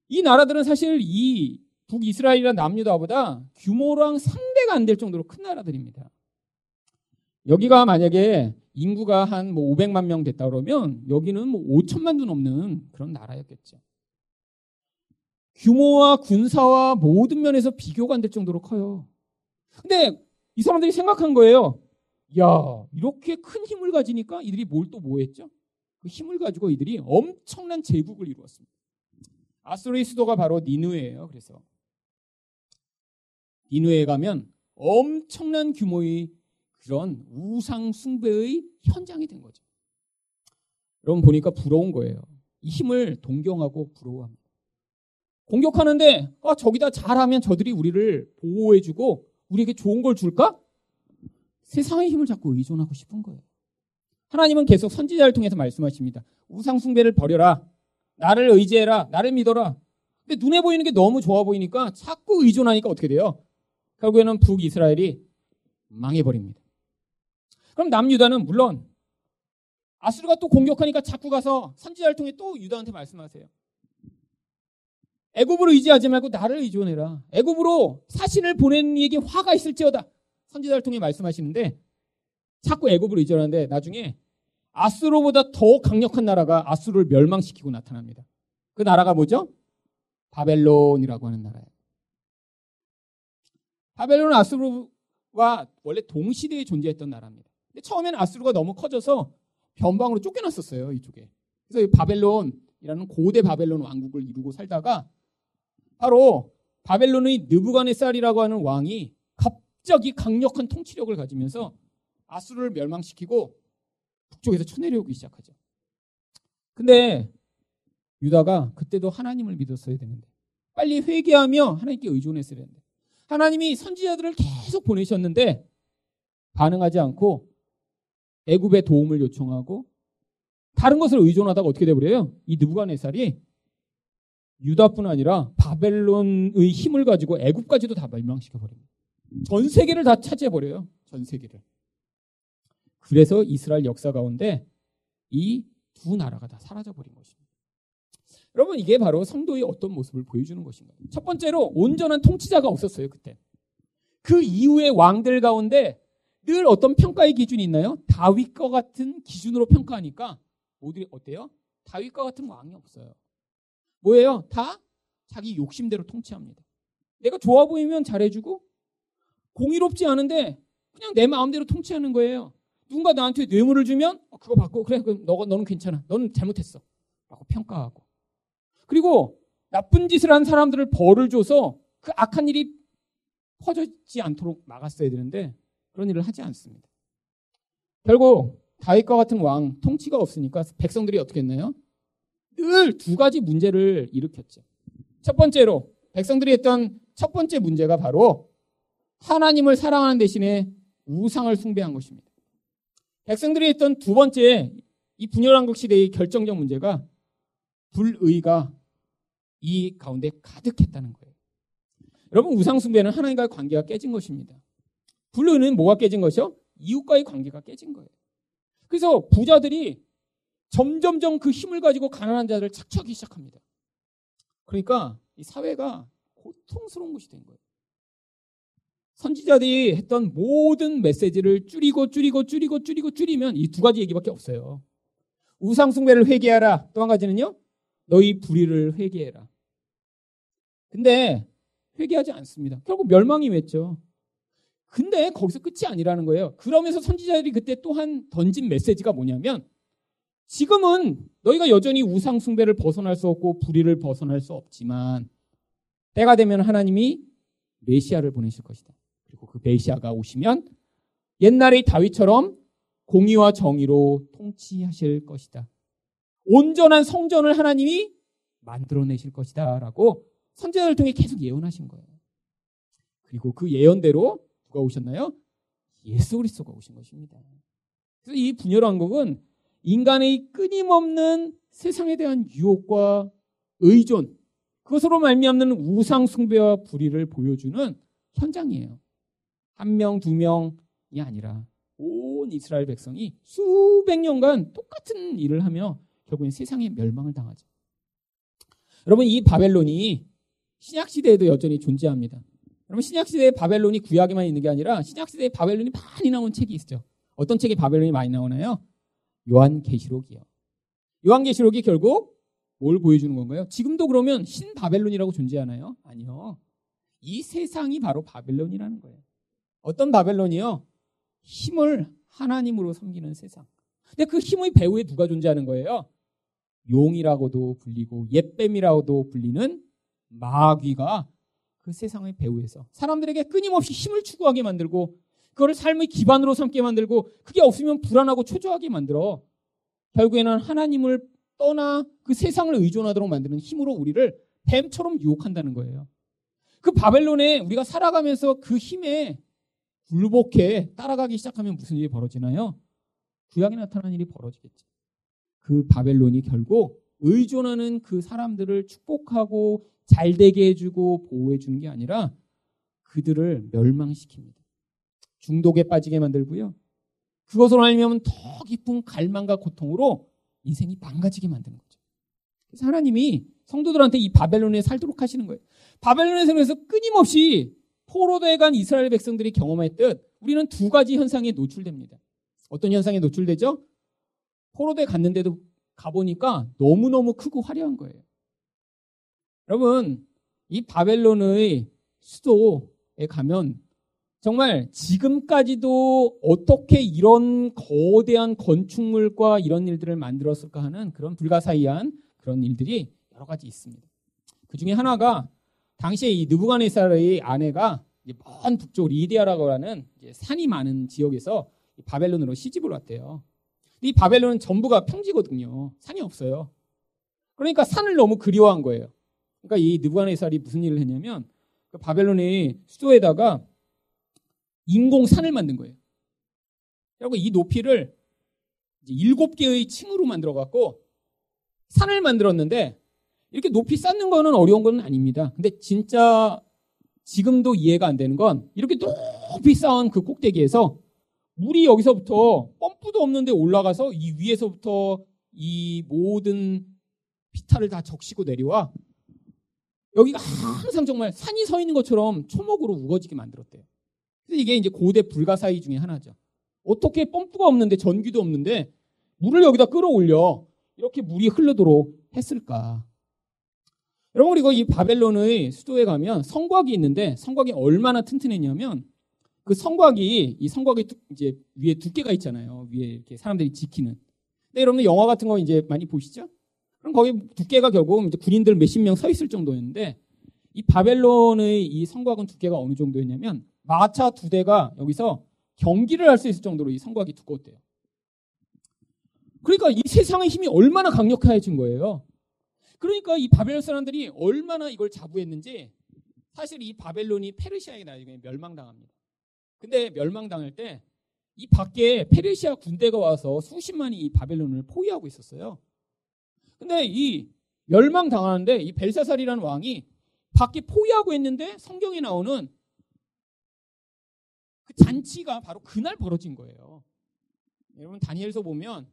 이 나라들은 사실 이 북이스라엘이나 남유다보다 규모랑 상대가 안 될 정도로 큰 나라들입니다. 여기가 만약에 인구가 한 뭐 500만 명 됐다 그러면 여기는 뭐 5천만도 넘는 그런 나라였겠죠. 규모와 군사와 모든 면에서 비교가 안 될 정도로 커요. 근데 이 사람들이 생각한 거예요. 야, 이렇게 큰 힘을 가지니까 이들이 뭘 또 뭐 했죠? 그 힘을 가지고 이들이 엄청난 제국을 이루었습니다. 아수르의 수도가 바로 니누에예요. 그래서 니누에 가면 엄청난 규모의 그런 우상 숭배의 현장이 된 거죠. 여러분 보니까 부러운 거예요. 이 힘을 동경하고 부러워합니다. 공격하는데 아, 저기다 잘하면 저들이 우리를 보호해주고 우리에게 좋은 걸 줄까? 세상의 힘을 자꾸 의존하고 싶은 거예요. 하나님은 계속 선지자를 통해서 말씀하십니다. 우상숭배를 버려라. 나를 의지해라. 나를 믿어라. 근데 눈에 보이는 게 너무 좋아 보이니까 자꾸 의존하니까 어떻게 돼요? 결국에는 북이스라엘이 망해버립니다. 그럼 남유다는 물론 아수르가 또 공격하니까 자꾸 가서 선지자를 통해 또 유다한테 말씀하세요. 애굽으로 의지하지 말고 나를 의존해라. 애굽으로 사신을 보낸 이에게 화가 있을지어다. 선지자를 통해 말씀하시는데 자꾸 애굽으로 이전하는데 나중에 아수르보다 더 강력한 나라가 아수르를 멸망시키고 나타납니다. 그 나라가 뭐죠? 바벨론이라고 하는 나라예요. 바벨론은 아수르와 원래 동시대에 존재했던 나라입니다. 근데 처음에는 아수르가 너무 커져서 변방으로 쫓겨났었어요, 이쪽에. 그래서 이 바벨론이라는 고대 바벨론 왕국을 이루고 살다가 바로 바벨론의 느부갓네살이라고 하는 왕이 갑자기 강력한 통치력을 가지면서 아수르를 멸망시키고 북쪽에서 쳐내려오기 시작하죠. 근데 유다가 그때도 하나님을 믿었어야 되는데 빨리 회개하며 하나님께 의존했어야 되는데 하나님이 선지자들을 계속 보내셨는데 반응하지 않고 애굽의 도움을 요청하고 다른 것을 의존하다가 어떻게 돼버려요? 이 느부갓네살이 유다뿐 아니라 바벨론의 힘을 가지고 애굽까지도 다 멸망시켜 버립니다. 전 세계를 다 차지해 버려요. 전 세계를. 그래서 이스라엘 역사 가운데 이 두 나라가 다 사라져 버린 것입니다. 여러분 이게 바로 성도의 어떤 모습을 보여주는 것인가요? 첫 번째로 온전한 통치자가 없었어요 그때. 그 이후의 왕들 가운데 늘 어떤 평가의 기준이 있나요? 다윗과 같은 기준으로 평가하니까 모두 어때요? 다윗과 같은 왕이 없어요. 뭐예요? 다 자기 욕심대로 통치합니다. 내가 좋아 보이면 잘해주고 공의롭지 않은데 그냥 내 마음대로 통치하는 거예요. 누군가 나한테 뇌물을 주면 어, 그거 받고 그래 그럼 너가 너는 괜찮아. 너는 잘못했어. 라고 평가하고. 그리고 나쁜 짓을 한 사람들을 벌을 줘서 그 악한 일이 퍼지지 않도록 막았어야 되는데 그런 일을 하지 않습니다. 결국 다윗과 같은 왕 통치가 없으니까 백성들이 어떻게 했나요? 늘 두 가지 문제를 일으켰죠. 첫 번째로 백성들이 했던 첫 번째 문제가 바로 하나님을 사랑하는 대신에 우상을 숭배한 것입니다. 백성들이 했던 두 번째 이 분열왕국 시대의 결정적 문제가 불의가 이 가운데 가득했다는 거예요. 여러분 우상 숭배는 하나님과의 관계가 깨진 것입니다. 불의는 뭐가 깨진 것이요? 이웃과의 관계가 깨진 거예요. 그래서 부자들이 점점점 그 힘을 가지고 가난한 자들을 착취하기 시작합니다. 그러니까 이 사회가 고통스러운 것이 된 거예요. 선지자들이 했던 모든 메시지를 줄이고 줄이고 줄이고 줄이고 줄이면 이 두 가지 얘기밖에 없어요. 우상숭배를 회개하라. 또 한 가지는요. 너희 불의를 회개해라. 근데 회개하지 않습니다. 결국 멸망이 맺죠. 근데 거기서 끝이 아니라는 거예요. 그러면서 선지자들이 그때 또한 던진 메시지가 뭐냐면 지금은 너희가 여전히 우상숭배를 벗어날 수 없고 불의를 벗어날 수 없지만 때가 되면 하나님이 메시아를 보내실 것이다. 그리고 그 메시아가 오시면 옛날의 다윗처럼 공의와 정의로 통치하실 것이다. 온전한 성전을 하나님이 만들어내실 것이다. 라고 선제자를 통해 계속 예언하신 거예요. 그리고 그 예언대로 누가 오셨나요? 예수 그리스도가 오신 것입니다. 그래서 이 분열 왕국은 인간의 끊임없는 세상에 대한 유혹과 의존, 그것으로 말미암는 우상 숭배와 불의를 보여주는 현장이에요. 한 명, 두 명이 아니라 온 이스라엘 백성이 수백 년간 똑같은 일을 하며 결국엔 세상의 멸망을 당하죠. 여러분 이 바벨론이 신약 시대에도 여전히 존재합니다. 여러분 신약 시대에 바벨론이 구약에만 있는 게 아니라 신약 시대에 바벨론이 많이 나온 책이 있죠. 어떤 책이 바벨론이 많이 나오나요? 요한계시록이요. 요한계시록이 결국 뭘 보여주는 건가요? 지금도 그러면 신 바벨론이라고 존재하나요? 아니요. 이 세상이 바로 바벨론이라는 거예요. 어떤 바벨론이요? 힘을 하나님으로 섬기는 세상. 근데 그 힘의 배후에 누가 존재하는 거예요? 용이라고도 불리고 옛뱀이라고도 불리는 마귀가 그 세상의 배후에서 사람들에게 끊임없이 힘을 추구하게 만들고 그거를 삶의 기반으로 삼게 만들고 그게 없으면 불안하고 초조하게 만들어 결국에는 하나님을 떠나 그 세상을 의존하도록 만드는 힘으로 우리를 뱀처럼 유혹한다는 거예요. 그 바벨론에 우리가 살아가면서 그 힘에 굴복해 따라가기 시작하면 무슨 일이 벌어지나요? 구약에 나타난 일이 벌어지겠죠. 그 바벨론이 결국 의존하는 그 사람들을 축복하고 잘 되게 해주고 보호해 주는 게 아니라 그들을 멸망시킵니다. 중독에 빠지게 만들고요. 그것으로 알면 더 깊은 갈망과 고통으로 인생이 망가지게 만드는 거죠. 그래서 하나님이 성도들한테 이 바벨론에 살도록 하시는 거예요. 바벨론에 살면서 끊임없이 포로되어 간 이스라엘 백성들이 경험했듯 우리는 두 가지 현상에 노출됩니다. 어떤 현상에 노출되죠? 포로대 갔는데도 가보니까 너무너무 크고 화려한 거예요. 여러분, 이 바벨론의 수도에 가면 정말 지금까지도 어떻게 이런 거대한 건축물과 이런 일들을 만들었을까 하는 그런 불가사의한 그런 일들이 여러 가지 있습니다. 그 중에 하나가 당시에 이 느부갓네살의 아내가 먼 북쪽 리디아라고 하는 산이 많은 지역에서 바벨론으로 시집을 왔대요. 이 바벨론은 전부가 평지거든요. 산이 없어요. 그러니까 산을 너무 그리워한 거예요. 그러니까 이 느부갓네살이 무슨 일을 했냐면 그 바벨론의 수도에다가 인공 산을 만든 거예요. 그리고 이 높이를 일곱 개의 층으로 만들어 갖고 산을 만들었는데 이렇게 높이 쌓는 거는 어려운 건 아닙니다. 근데 진짜 지금도 이해가 안 되는 건 이렇게 높이 쌓은 그 꼭대기에서 물이 여기서부터 펌프도 없는데 올라가서 이 위에서부터 이 모든 피탈을 다 적시고 내려와 여기가 항상 정말 산이 서 있는 것처럼 초목으로 우거지게 만들었대요. 이게 이제 고대 불가사의 중에 하나죠. 어떻게 펌프가 없는데 전기도 없는데 물을 여기다 끌어올려 이렇게 물이 흘러도록 했을까? 여러분 그리고 이 바벨론의 수도에 가면 성곽이 있는데 성곽이 얼마나 튼튼했냐면 그 성곽이 이 성곽이 이제 위에 두께가 있잖아요. 위에 이렇게 사람들이 지키는. 근데 여러분 영화 같은 거 이제 많이 보시죠? 그럼 거기 두께가 결국 이제 군인들 몇십 명 서 있을 정도였는데 이 바벨론의 이 성곽은 두께가 어느 정도였냐면 마차 두 대가 여기서 경기를 할 수 있을 정도로 이 성곽이 두꺼웠대요. 그러니까 이 세상의 힘이 얼마나 강력해진 거예요. 그러니까 이 바벨론 사람들이 얼마나 이걸 자부했는지 사실 이 바벨론이 페르시아에 나중에 멸망당합니다. 근데 멸망당할 때 이 밖에 페르시아 군대가 와서 수십만이 이 바벨론을 포위하고 있었어요. 근데 이 멸망당하는데 이 벨사살이라는 왕이 밖에 포위하고 있는데 성경에 나오는 그 잔치가 바로 그날 벌어진 거예요. 여러분 다니엘서 보면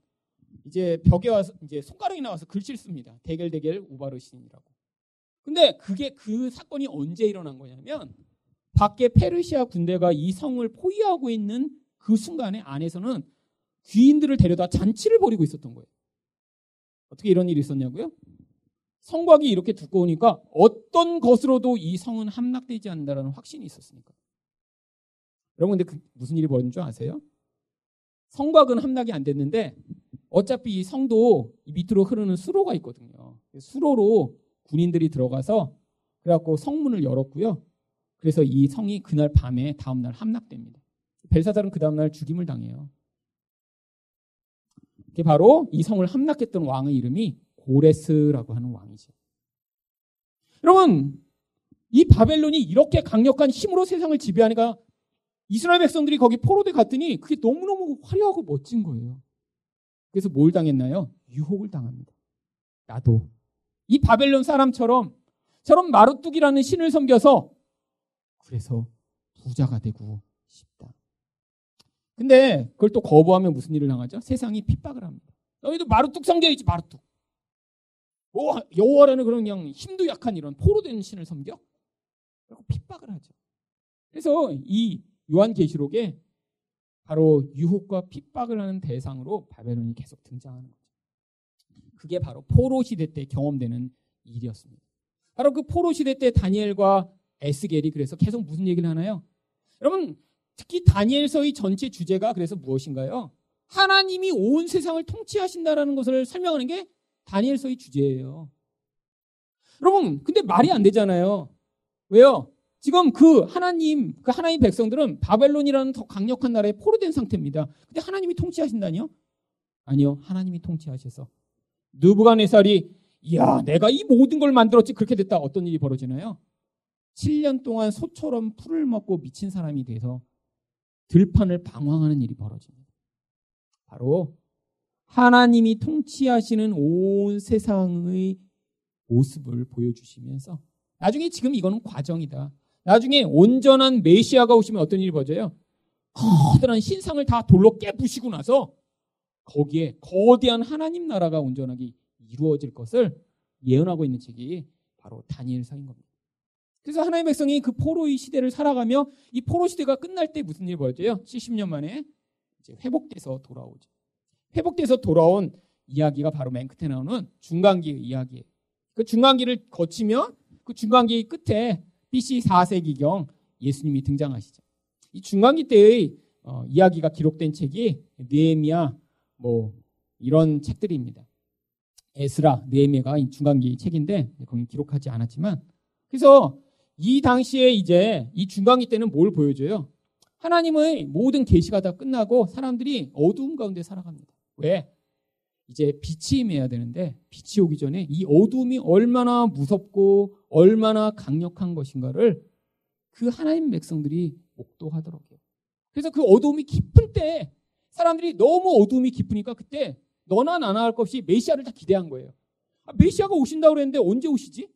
이제 벽에 와서 이제 손가락이 나와서 글씨를 씁니다. 대결 대결 우바르신이라고. 근데 그게 그 사건이 언제 일어난 거냐면 밖에 페르시아 군대가 이 성을 포위하고 있는 그 순간에 안에서는 귀인들을 데려다 잔치를 벌이고 있었던 거예요. 어떻게 이런 일이 있었냐고요? 성곽이 이렇게 두꺼우니까 어떤 것으로도 이 성은 함락되지 않는다는 확신이 있었으니까. 여러분 근데 그 무슨 일이 벌어진 줄 아세요? 성곽은 함락이 안 됐는데 어차피 이 성도 밑으로 흐르는 수로가 있거든요. 수로로 군인들이 들어가서 그래갖고 성문을 열었고요. 그래서 이 성이 그날 밤에 다음날 함락됩니다. 벨사살은 그 다음날 죽임을 당해요. 그게 바로 이 성을 함락했던 왕의 이름이 고레스라고 하는 왕이죠. 여러분, 이 바벨론이 이렇게 강력한 힘으로 세상을 지배하니까 이스라엘 백성들이 거기 포로돼 갔더니 그게 너무너무 화려하고 멋진 거예요. 그래서 뭘 당했나요? 유혹을 당합니다. 나도 이 바벨론 사람처럼 저런 마루뚝이라는 신을 섬겨서 그래서 부자가 되고 싶다. 근데 그걸 또 거부하면 무슨 일을 당하죠? 세상이 핍박을 합니다. 너희도 마루뚝 섬겨야지 마루뚝. 뭐 여호와라는 그런 그냥 힘도 약한 이런 포로된 신을 섬겨? 그리고 핍박을 하죠. 그래서 이 요한계시록에 바로 유혹과 핍박을 하는 대상으로 바벨론이 계속 등장하는 거죠. 그게 바로 포로 시대 때 경험되는 일이었습니다. 바로 그 포로 시대 때 다니엘과 에스겔이 그래서 계속 무슨 얘기를 하나요? 여러분 특히 다니엘서의 전체 주제가 그래서 무엇인가요? 하나님이 온 세상을 통치하신다라는 것을 설명하는 게 다니엘서의 주제예요. 여러분 근데 말이 안 되잖아요. 왜요? 지금 그 하나님, 그 하나님 백성들은 바벨론이라는 더 강력한 나라에 포로된 상태입니다. 근데 하나님이 통치하신다니요? 아니요. 하나님이 통치하셔서 느부갓네살이 야, 내가 이 모든 걸 만들었지 그렇게 됐다. 어떤 일이 벌어지나요? 7년 동안 소처럼 풀을 먹고 미친 사람이 돼서 들판을 방황하는 일이 벌어집니다. 바로 하나님이 통치하시는 온 세상의 모습을 보여주시면서 나중에 지금 이거는 과정이다. 나중에 온전한 메시아가 오시면 어떤 일이 벌어져요? 커다란 신상을 다 돌로 깨부시고 나서 거기에 거대한 하나님 나라가 온전하게 이루어질 것을 예언하고 있는 책이 바로 다니엘서인 겁니다. 그래서 하나님의 백성이 그 포로의 시대를 살아가며 이 포로 시대가 끝날 때 무슨 일이 벌어져요? 70년 만에 이제 회복돼서 돌아오죠. 회복돼서 돌아온 이야기가 바로 맨 끝에 나오는 중간기의 이야기예요. 그 중간기를 거치며 그 중간기 끝에 BC 4세기경 예수님이 등장하시죠. 이 중간기 때의 어, 이야기가 기록된 책이 느헤미야 뭐 이런 책들입니다. 에스라, 느헤미야가 중간기 책인데 거기 기록하지 않았지만 그래서 이 당시에 이제 이 중간기 때는 뭘 보여줘요? 하나님의 모든 계시가 다 끝나고 사람들이 어두움 가운데 살아갑니다. 왜? 이제 빛이 임해야 되는데 빛이 오기 전에 이 어둠이 얼마나 무섭고 얼마나 강력한 것인가를 그 하나님 백성들이 목도하더라고요. 그래서 그 어둠이 깊을 때 사람들이 너무 어둠이 깊으니까 그때 너나 나나 할 것 없이 메시아를 다 기대한 거예요. 아, 메시아가 오신다고 그랬는데 언제 오시지?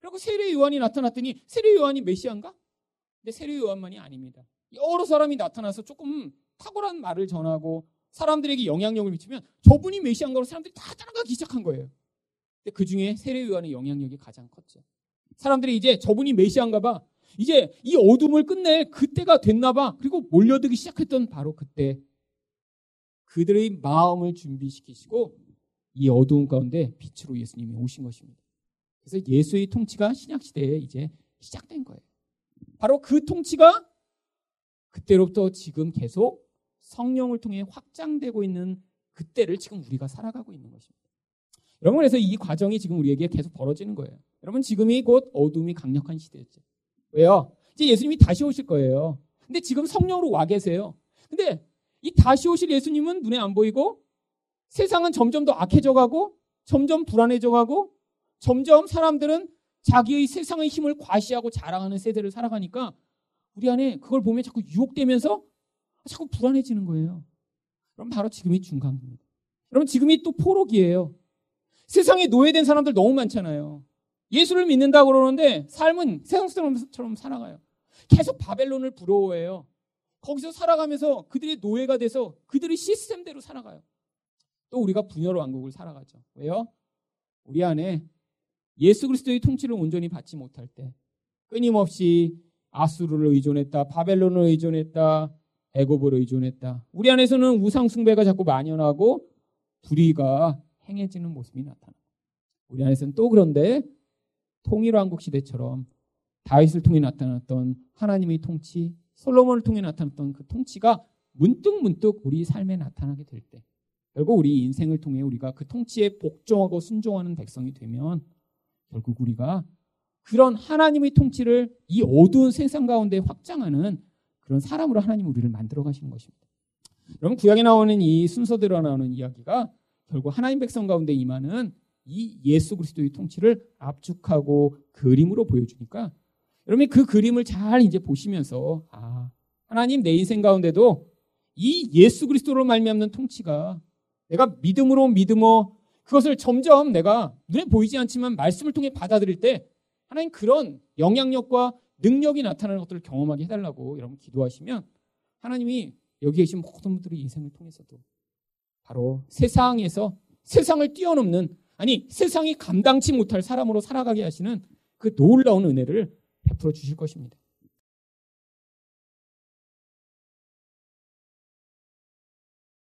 그리고 세례 요한이 나타났더니 세례 요한이 메시아인가? 근데 세례 요한만이 아닙니다. 여러 사람이 나타나서 조금 탁월한 말을 전하고 사람들에게 영향력을 미치면 저분이 메시아인가로 사람들이 다 따라가기 시작한 거예요. 근데 그 중에 세례 요한의 영향력이 가장 컸죠. 사람들이 이제 저분이 메시아인가 봐. 이제 이 어둠을 끝낼 그때가 됐나 봐. 그리고 몰려들기 시작했던 바로 그때 그들의 마음을 준비시키시고 이 어두운 가운데 빛으로 예수님이 오신 것입니다. 그래서 예수의 통치가 신약 시대에 이제 시작된 거예요. 바로 그 통치가 그때로부터 지금 계속 성령을 통해 확장되고 있는 그때를 지금 우리가 살아가고 있는 것입니다. 여러분 그래서 이 과정이 지금 우리에게 계속 벌어지는 거예요. 여러분 지금이 곧 어둠이 강력한 시대였죠. 왜요? 이제 예수님이 다시 오실 거예요. 근데 지금 성령으로 와 계세요. 근데 이 다시 오실 예수님은 눈에 안 보이고 세상은 점점 더 악해져 가고 점점 불안해져 가고 점점 사람들은 자기의 세상의 힘을 과시하고 자랑하는 세대를 살아가니까 우리 안에 그걸 보면 자꾸 유혹되면서 자꾸 불안해지는 거예요. 그럼 바로 지금이 중간기입니다. 여러분 지금이 또 포로기예요. 세상에 노예된 사람들 너무 많잖아요. 예수를 믿는다고 그러는데 삶은 세상 사람처럼 살아가요. 계속 바벨론을 부러워해요. 거기서 살아가면서 그들의 노예가 돼서 그들의 시스템대로 살아가요. 또 우리가 분열 왕국을 살아가죠. 왜요? 우리 안에 예수 그리스도의 통치를 온전히 받지 못할 때 끊임없이 아수르를 의존했다, 바벨론을 의존했다, 애고보를 의존했다. 우리 안에서는 우상 숭배가 자꾸 만연하고 불의가 행해지는 모습이 나타나. 우리 안에서는 또 그런데 통일왕국 시대처럼 다윗을 통해 나타났던 하나님의 통치, 솔로몬을 통해 나타났던 그 통치가 문득 문득 우리 삶에 나타나게 될 때, 결국 우리 인생을 통해 우리가 그 통치에 복종하고 순종하는 백성이 되면 결국 우리가 그런 하나님의 통치를 이 어두운 세상 가운데 확장하는 그런 사람으로 하나님 우리를 만들어 가시는 것입니다. 여러분 구약에 나오는 이 순서대로 나오는 이야기가 결국 하나님 백성 가운데 임하는 이 예수 그리스도의 통치를 압축하고 그림으로 보여주니까 여러분이 그 그림을 잘 이제 보시면서 아 하나님 내 인생 가운데도 이 예수 그리스도로 말미암는 통치가 내가 믿음으로 믿음어 그것을 점점 내가 눈에 보이지 않지만 말씀을 통해 받아들일 때 하나님 그런 영향력과 능력이 나타나는 것들을 경험하게 해달라고 여러분 기도하시면 하나님이 여기 계신 모든 분들의 인생을 통해서도 바로 세상에서 세상을 뛰어넘는 아니 세상이 감당치 못할 사람으로 살아가게 하시는 그 놀라운 은혜를 베풀어 주실 것입니다.